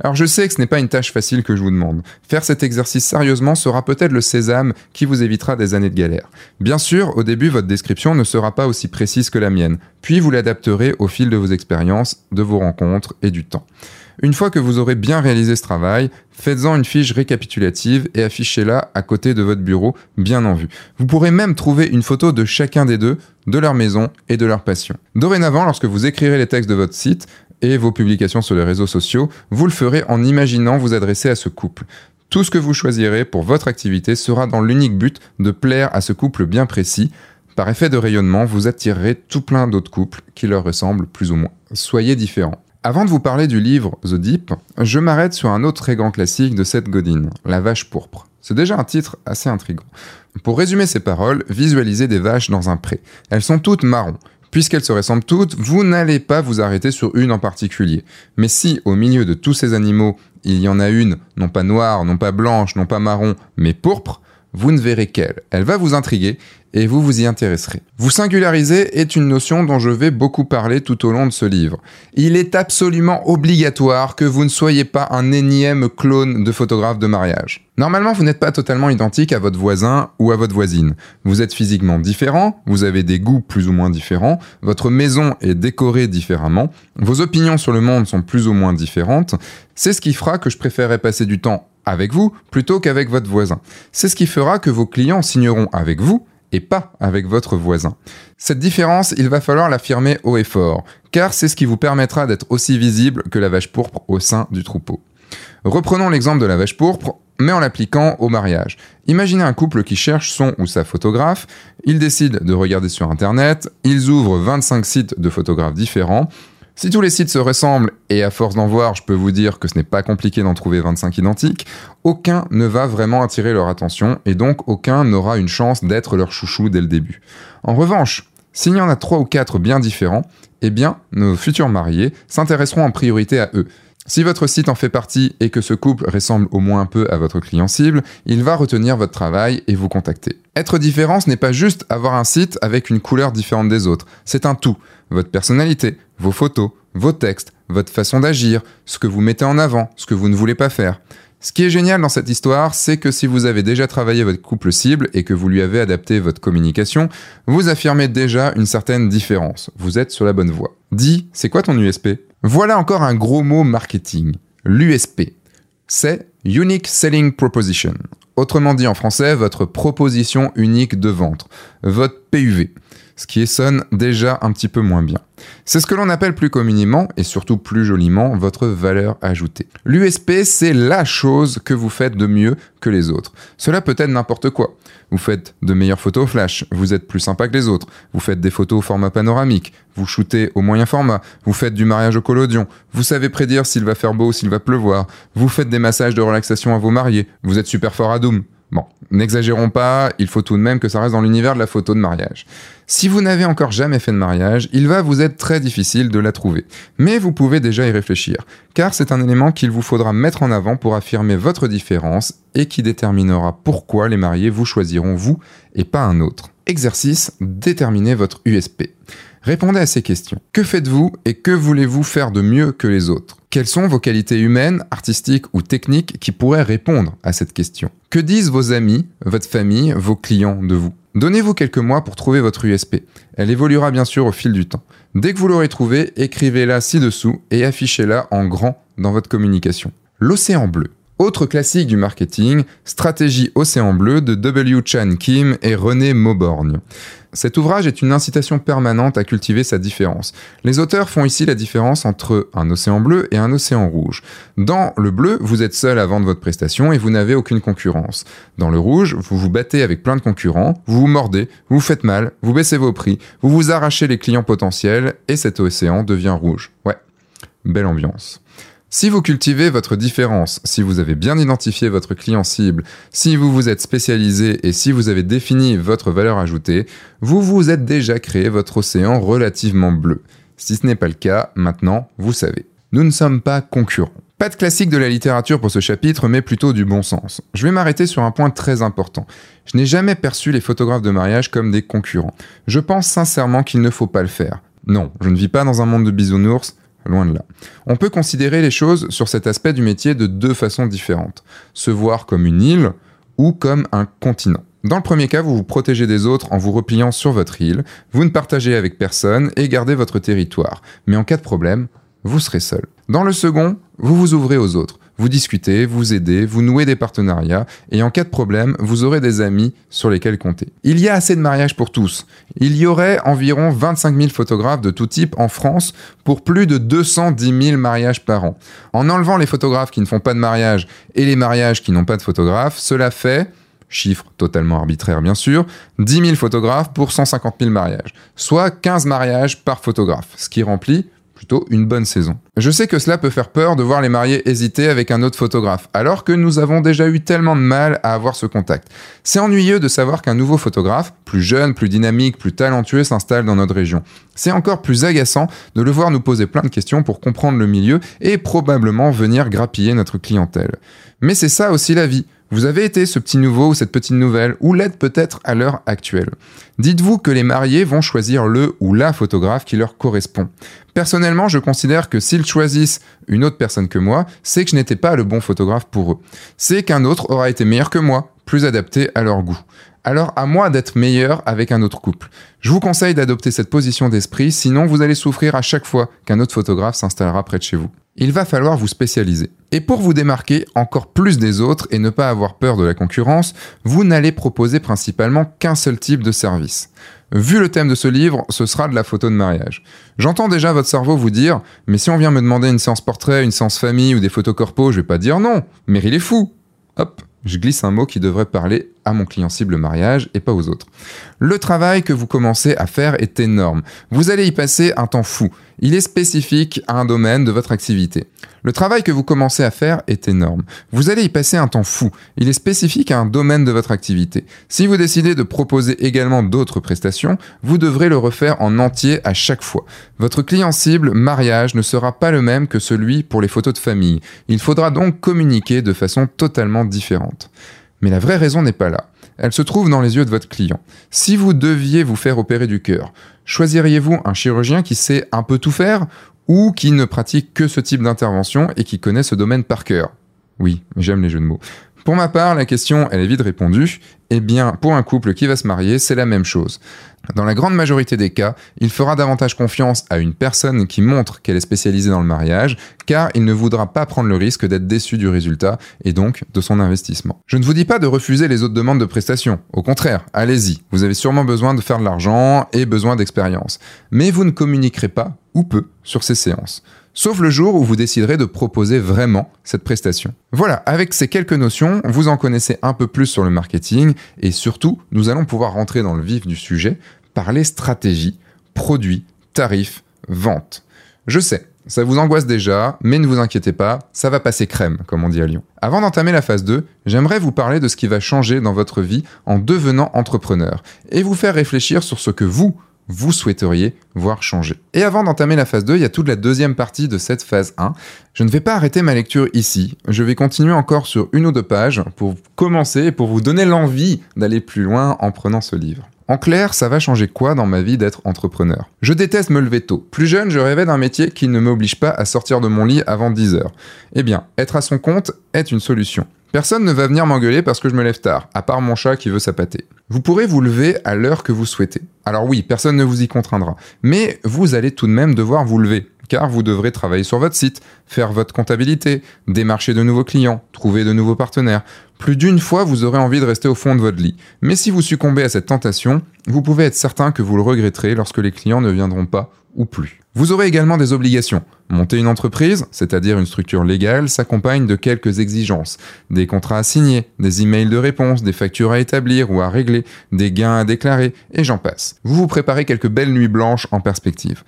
Alors je sais que ce n'est pas une tâche facile que je vous demande. Faire cet exercice sérieusement sera peut-être le sésame qui vous évitera des années de galère. Bien sûr, au début, votre description ne sera pas aussi précise que la mienne, puis vous l'adapterez au fil de vos expériences, de vos rencontres et du temps. Une fois que vous aurez bien réalisé ce travail, faites-en une fiche récapitulative et affichez-la à côté de votre bureau, bien en vue. Vous pourrez même trouver une photo de chacun des deux, de leur maison et de leur passion. Dorénavant, lorsque vous écrirez les textes de votre site et vos publications sur les réseaux sociaux, vous le ferez en imaginant vous adresser à ce couple. Tout ce que vous choisirez pour votre activité sera dans l'unique but de plaire à ce couple bien précis. Par effet de rayonnement, vous attirerez tout plein d'autres couples qui leur ressemblent plus ou moins. Soyez différents. Avant de vous parler du livre The Deep, je m'arrête sur un autre très grand classique de Seth Godin, La vache pourpre. C'est déjà un titre assez intrigant. Pour résumer ces paroles, visualisez des vaches dans un pré. Elles sont toutes marron. Puisqu'elles se ressemblent toutes, vous n'allez pas vous arrêter sur une en particulier. Mais si, au milieu de tous ces animaux, il y en a une, non pas noire, non pas blanche, non pas marron, mais pourpre, vous ne verrez qu'elle. Elle va vous intriguer et vous vous y intéresserez. Vous singulariser est une notion dont je vais beaucoup parler tout au long de ce livre. Il est absolument obligatoire que vous ne soyez pas un énième clone de photographe de mariage. Normalement, vous n'êtes pas totalement identique à votre voisin ou à votre voisine. Vous êtes physiquement différent, vous avez des goûts plus ou moins différents, votre maison est décorée différemment, vos opinions sur le monde sont plus ou moins différentes. C'est ce qui fera que je préférerais passer du temps avec vous plutôt qu'avec votre voisin. C'est ce qui fera que vos clients signeront avec vous et pas avec votre voisin. Cette différence, il va falloir l'affirmer haut et fort, car c'est ce qui vous permettra d'être aussi visible que la vache pourpre au sein du troupeau. Reprenons l'exemple de la vache pourpre, mais en l'appliquant au mariage. Imaginez un couple qui cherche son ou sa photographe, ils décident de regarder sur Internet, ils ouvrent 25 sites de photographes différents, si tous les sites se ressemblent, et à force d'en voir, je peux vous dire que ce n'est pas compliqué d'en trouver 25 identiques, aucun ne va vraiment attirer leur attention, et donc aucun n'aura une chance d'être leur chouchou dès le début. En revanche, s'il y en a trois ou quatre bien différents, eh bien, nos futurs mariés s'intéresseront en priorité à eux. Si votre site en fait partie et que ce couple ressemble au moins un peu à votre client cible, il va retenir votre travail et vous contacter. Être différent, ce n'est pas juste avoir un site avec une couleur différente des autres, c'est un tout. Votre personnalité, vos photos, vos textes, votre façon d'agir, ce que vous mettez en avant, ce que vous ne voulez pas faire. Ce qui est génial dans cette histoire, c'est que si vous avez déjà travaillé votre couple cible et que vous lui avez adapté votre communication, vous affirmez déjà une certaine différence. Vous êtes sur la bonne voie. Dis, c'est quoi ton USP Voilà encore un gros mot marketing. L'USP. C'est Unique Selling Proposition. Autrement dit en français, votre proposition unique de vente. Votre PUV ce qui sonne déjà un petit peu moins bien. C'est ce que l'on appelle plus communément, et surtout plus joliment, votre valeur ajoutée. L'USP, c'est la chose que vous faites de mieux que les autres. Cela peut être n'importe quoi. Vous faites de meilleures photos flash, vous êtes plus sympa que les autres, vous faites des photos au format panoramique, vous shootez au moyen format, vous faites du mariage au collodion, vous savez prédire s'il va faire beau ou s'il va pleuvoir, vous faites des massages de relaxation à vos mariés, vous êtes super fort à Doom. Bon, n'exagérons pas, il faut tout de même que ça reste dans l'univers de la photo de mariage. Si vous n'avez encore jamais fait de mariage, il va vous être très difficile de la trouver. Mais vous pouvez déjà y réfléchir, car c'est un élément qu'il vous faudra mettre en avant pour affirmer votre différence et qui déterminera pourquoi les mariés vous choisiront vous et pas un autre. Exercice, déterminez votre USP. Répondez à ces questions. Que faites-vous et que voulez-vous faire de mieux que les autres? Quelles sont vos qualités humaines, artistiques ou techniques qui pourraient répondre à cette question? Que disent vos amis, votre famille, vos clients de vous? Donnez-vous quelques mois pour trouver votre USP. Elle évoluera bien sûr au fil du temps. Dès que vous l'aurez trouvée, écrivez-la ci-dessous et affichez-la en grand dans votre communication. L'océan bleu. Autre classique du marketing, Stratégie Océan Bleu de W. Chan Kim et René Mauborgne. Cet ouvrage est une incitation permanente à cultiver sa différence. Les auteurs font ici la différence entre un océan bleu et un océan rouge. Dans le bleu, vous êtes seul à vendre votre prestation et vous n'avez aucune concurrence. Dans le rouge, vous vous battez avec plein de concurrents, vous vous mordez, vous vous faites mal, vous baissez vos prix, vous vous arrachez les clients potentiels et cet océan devient rouge. Ouais, belle ambiance. Si vous cultivez votre différence, si vous avez bien identifié votre client cible, si vous vous êtes spécialisé et si vous avez défini votre valeur ajoutée, vous vous êtes déjà créé votre océan relativement bleu. Si ce n'est pas le cas, maintenant, vous savez. Nous ne sommes pas concurrents. Pas de classique de la littérature pour ce chapitre, mais plutôt du bon sens. Je vais m'arrêter sur un point très important. Je n'ai jamais perçu les photographes de mariage comme des concurrents. Je pense sincèrement qu'il ne faut pas le faire. Non, je ne vis pas dans un monde de bisounours, loin de là. On peut considérer les choses sur cet aspect du métier de deux façons différentes. Se voir comme une île ou comme un continent. Dans le premier cas, vous vous protégez des autres en vous repliant sur votre île, vous ne partagez avec personne et gardez votre territoire. Mais en cas de problème, vous serez seul. Dans le second, vous vous ouvrez aux autres. Vous discutez, vous aidez, vous nouez des partenariats, et en cas de problème, vous aurez des amis sur lesquels compter. Il y a assez de mariages pour tous. Il y aurait environ 25 000 photographes de tout type en France pour plus de 210 000 mariages par an. En enlevant les photographes qui ne font pas de mariage et les mariages qui n'ont pas de photographe, cela fait chiffre totalement arbitraire bien sûr, 10 000 photographes pour 150 000 mariages, soit 15 mariages par photographe, ce qui remplit plutôt une bonne saison. Je sais que cela peut faire peur de voir les mariés hésiter avec un autre photographe, alors que nous avons déjà eu tellement de mal à avoir ce contact. C'est ennuyeux de savoir qu'un nouveau photographe, plus jeune, plus dynamique, plus talentueux, s'installe dans notre région. C'est encore plus agaçant de le voir nous poser plein de questions pour comprendre le milieu et probablement venir grappiller notre clientèle. Mais c'est ça aussi la vie. Vous avez été ce petit nouveau ou cette petite nouvelle, ou l'êtes peut-être à l'heure actuelle. Dites-vous que les mariés vont choisir le ou la photographe qui leur correspond. Personnellement, je considère que s'ils choisissent une autre personne que moi, c'est que je n'étais pas le bon photographe pour eux. C'est qu'un autre aura été meilleur que moi, plus adapté à leur goût. Alors à moi d'être meilleur avec un autre couple. Je vous conseille d'adopter cette position d'esprit, sinon vous allez souffrir à chaque fois qu'un autre photographe s'installera près de chez vous il va falloir vous spécialiser. Et pour vous démarquer encore plus des autres et ne pas avoir peur de la concurrence, vous n'allez proposer principalement qu'un seul type de service. Vu le thème de ce livre, ce sera de la photo de mariage. J'entends déjà votre cerveau vous dire Mais si on vient me demander une séance portrait, une séance famille ou des photos corpo, je vais pas dire non. Mais il est fou. Hop, je glisse un mot qui devrait parler à mon client cible mariage et pas aux autres. Le travail que vous commencez à faire est énorme. Vous allez y passer un temps fou. Il est spécifique à un domaine de votre activité. Le travail que vous commencez à faire est énorme. Vous allez y passer un temps fou. Il est spécifique à un domaine de votre activité. Si vous décidez de proposer également d'autres prestations, vous devrez le refaire en entier à chaque fois. Votre client cible mariage ne sera pas le même que celui pour les photos de famille. Il faudra donc communiquer de façon totalement différente. Mais la vraie raison n'est pas là. Elle se trouve dans les yeux de votre client. Si vous deviez vous faire opérer du cœur, choisiriez-vous un chirurgien qui sait un peu tout faire ou qui ne pratique que ce type d'intervention et qui connaît ce domaine par cœur? Oui, j'aime les jeux de mots. Pour ma part, la question, elle est vite répondue. Eh bien, pour un couple qui va se marier, c'est la même chose. Dans la grande majorité des cas, il fera davantage confiance à une personne qui montre qu'elle est spécialisée dans le mariage, car il ne voudra pas prendre le risque d'être déçu du résultat et donc de son investissement. Je ne vous dis pas de refuser les autres demandes de prestations, au contraire, allez-y, vous avez sûrement besoin de faire de l'argent et besoin d'expérience, mais vous ne communiquerez pas, ou peu, sur ces séances sauf le jour où vous déciderez de proposer vraiment cette prestation. Voilà, avec ces quelques notions, vous en connaissez un peu plus sur le marketing et surtout, nous allons pouvoir rentrer dans le vif du sujet parler stratégie, produits, tarifs, vente. Je sais, ça vous angoisse déjà, mais ne vous inquiétez pas, ça va passer crème, comme on dit à Lyon. Avant d'entamer la phase 2, j'aimerais vous parler de ce qui va changer dans votre vie en devenant entrepreneur, et vous faire réfléchir sur ce que vous, vous souhaiteriez voir changer. Et avant d'entamer la phase 2, il y a toute la deuxième partie de cette phase 1. Je ne vais pas arrêter ma lecture ici. Je vais continuer encore sur une ou deux pages pour commencer et pour vous donner l'envie d'aller plus loin en prenant ce livre. En clair, ça va changer quoi dans ma vie d'être entrepreneur? Je déteste me lever tôt. Plus jeune, je rêvais d'un métier qui ne m'oblige pas à sortir de mon lit avant 10 heures. Eh bien, être à son compte est une solution. Personne ne va venir m'engueuler parce que je me lève tard, à part mon chat qui veut s'appâter. Vous pourrez vous lever à l'heure que vous souhaitez. Alors oui, personne ne vous y contraindra. Mais vous allez tout de même devoir vous lever car vous devrez travailler sur votre site, faire votre comptabilité, démarcher de nouveaux clients, trouver de nouveaux partenaires. Plus d'une fois, vous aurez envie de rester au fond de votre lit. Mais si vous succombez à cette tentation, vous pouvez être certain que vous le regretterez lorsque les clients ne viendront pas ou plus. Vous aurez également des obligations. Monter une entreprise, c'est-à-dire une structure légale, s'accompagne de quelques exigences. Des contrats à signer, des emails de réponse, des factures à établir ou à régler, des gains à déclarer, et j'en passe. Vous vous préparez quelques belles nuits blanches en perspective.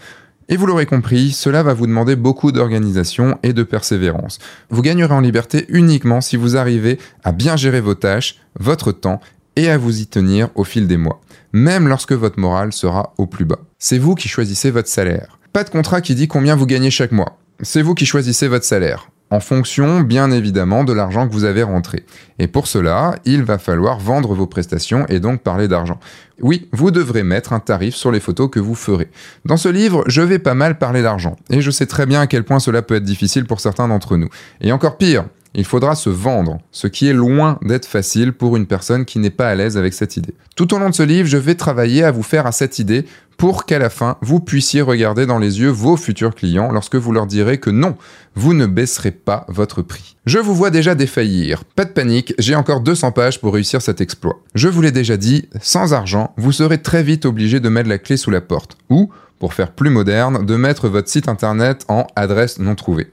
Et vous l'aurez compris, cela va vous demander beaucoup d'organisation et de persévérance. Vous gagnerez en liberté uniquement si vous arrivez à bien gérer vos tâches, votre temps et à vous y tenir au fil des mois, même lorsque votre morale sera au plus bas. C'est vous qui choisissez votre salaire. Pas de contrat qui dit combien vous gagnez chaque mois. C'est vous qui choisissez votre salaire. En fonction bien évidemment de l'argent que vous avez rentré. Et pour cela, il va falloir vendre vos prestations et donc parler d'argent. Oui, vous devrez mettre un tarif sur les photos que vous ferez. Dans ce livre, je vais pas mal parler d'argent, et je sais très bien à quel point cela peut être difficile pour certains d'entre nous. Et encore pire, il faudra se vendre, ce qui est loin d'être facile pour une personne qui n'est pas à l'aise avec cette idée. Tout au long de ce livre, je vais travailler à vous faire à cette idée pour qu'à la fin, vous puissiez regarder dans les yeux vos futurs clients lorsque vous leur direz que non, vous ne baisserez pas votre prix. Je vous vois déjà défaillir. Pas de panique, j'ai encore 200 pages pour réussir cet exploit. Je vous l'ai déjà dit, sans argent, vous serez très vite obligé de mettre la clé sous la porte. Ou, pour faire plus moderne, de mettre votre site internet en adresse non trouvée.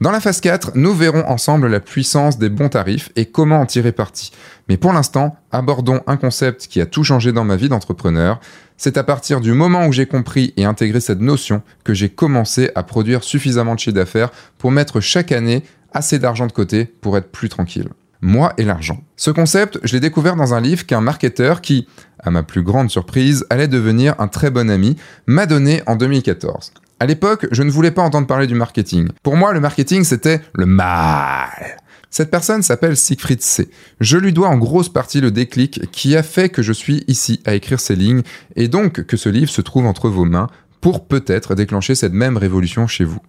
Dans la phase 4, nous verrons ensemble la puissance des bons tarifs et comment en tirer parti. Mais pour l'instant, abordons un concept qui a tout changé dans ma vie d'entrepreneur, c'est à partir du moment où j'ai compris et intégré cette notion que j'ai commencé à produire suffisamment de chiffre d'affaires pour mettre chaque année assez d'argent de côté pour être plus tranquille. Moi et l'argent. Ce concept, je l'ai découvert dans un livre qu'un marketeur qui, à ma plus grande surprise, allait devenir un très bon ami, m'a donné en 2014. À l'époque, je ne voulais pas entendre parler du marketing. Pour moi, le marketing, c'était le mal. Cette personne s'appelle Siegfried C. Je lui dois en grosse partie le déclic qui a fait que je suis ici à écrire ces lignes et donc que ce livre se trouve entre vos mains pour peut-être déclencher cette même révolution chez vous.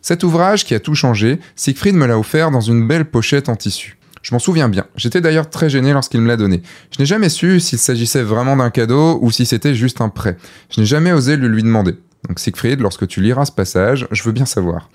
Cet ouvrage qui a tout changé, Siegfried me l'a offert dans une belle pochette en tissu. Je m'en souviens bien. J'étais d'ailleurs très gêné lorsqu'il me l'a donné. Je n'ai jamais su s'il s'agissait vraiment d'un cadeau ou si c'était juste un prêt. Je n'ai jamais osé le lui demander. Donc Siegfried, lorsque tu liras ce passage, je veux bien savoir.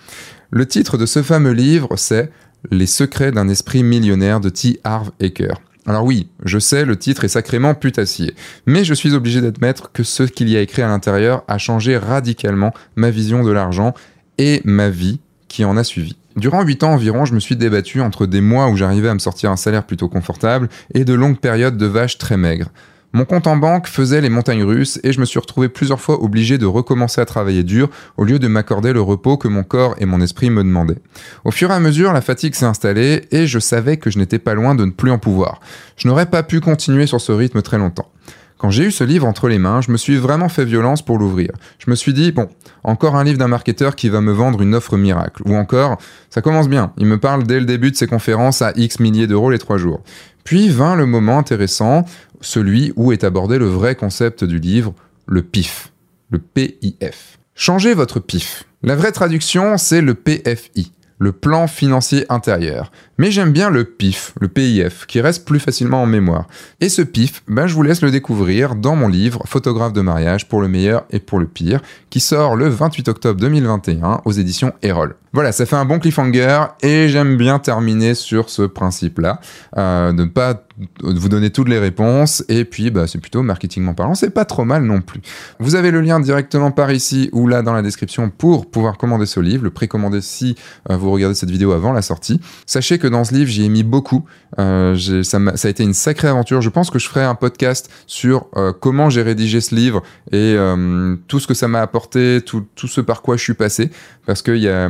Le titre de ce fameux livre, c'est les secrets d'un esprit millionnaire de T. Harv Eker. Alors oui, je sais, le titre est sacrément putassier, mais je suis obligé d'admettre que ce qu'il y a écrit à l'intérieur a changé radicalement ma vision de l'argent et ma vie qui en a suivi. Durant 8 ans environ, je me suis débattu entre des mois où j'arrivais à me sortir un salaire plutôt confortable et de longues périodes de vaches très maigres. Mon compte en banque faisait les montagnes russes et je me suis retrouvé plusieurs fois obligé de recommencer à travailler dur au lieu de m'accorder le repos que mon corps et mon esprit me demandaient. Au fur et à mesure, la fatigue s'est installée et je savais que je n'étais pas loin de ne plus en pouvoir. Je n'aurais pas pu continuer sur ce rythme très longtemps. Quand j'ai eu ce livre entre les mains, je me suis vraiment fait violence pour l'ouvrir. Je me suis dit, bon, encore un livre d'un marketeur qui va me vendre une offre miracle. Ou encore, ça commence bien, il me parle dès le début de ses conférences à X milliers d'euros les trois jours. Puis vint le moment intéressant, celui où est abordé le vrai concept du livre, le PIF. Le PIF. Changez votre PIF. La vraie traduction, c'est le PFI le plan financier intérieur. Mais j'aime bien le PIF, le PIF, qui reste plus facilement en mémoire. Et ce PIF, ben je vous laisse le découvrir dans mon livre Photographe de mariage pour le meilleur et pour le pire, qui sort le 28 octobre 2021 aux éditions Erol. Voilà, ça fait un bon cliffhanger et j'aime bien terminer sur ce principe-là, euh, de ne pas vous donner toutes les réponses et puis bah, c'est plutôt marketingment parlant, c'est pas trop mal non plus. Vous avez le lien directement par ici ou là dans la description pour pouvoir commander ce livre, le précommander si euh, vous regardez cette vidéo avant la sortie. Sachez que dans ce livre j'y ai mis beaucoup, euh, ça, a été une sacrée aventure. Je pense que je ferai un podcast sur euh, comment j'ai rédigé ce livre et euh, tout ce que ça m'a apporté, tout, ce par quoi je suis passé, parce y a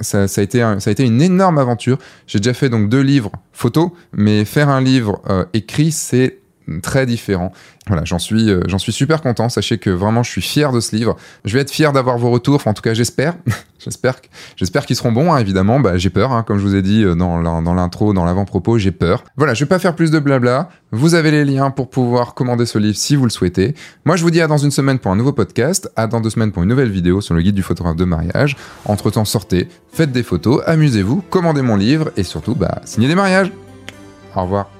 ça, a été une énorme aventure. J'ai déjà fait donc deux livres photos, mais faire un livre écrit, c'est très différent. Voilà, j'en suis, euh, j'en suis super content. Sachez que vraiment, je suis fier de ce livre. Je vais être fier d'avoir vos retours. Enfin, en tout cas, j'espère. j'espère, j'espère qu'ils seront bons. Hein, évidemment, bah, j'ai peur. Hein, comme je vous ai dit euh, dans, l'intro, dans l'avant-propos, j'ai peur. Voilà, je vais pas faire plus de blabla. Vous avez les liens pour pouvoir commander ce livre si vous le souhaitez. Moi, je vous dis à dans une semaine pour un nouveau podcast. À dans deux semaines pour une nouvelle vidéo sur le guide du photographe de mariage. Entre temps, sortez, faites des photos, amusez-vous, commandez mon livre et surtout, bah, signez des mariages. Au revoir.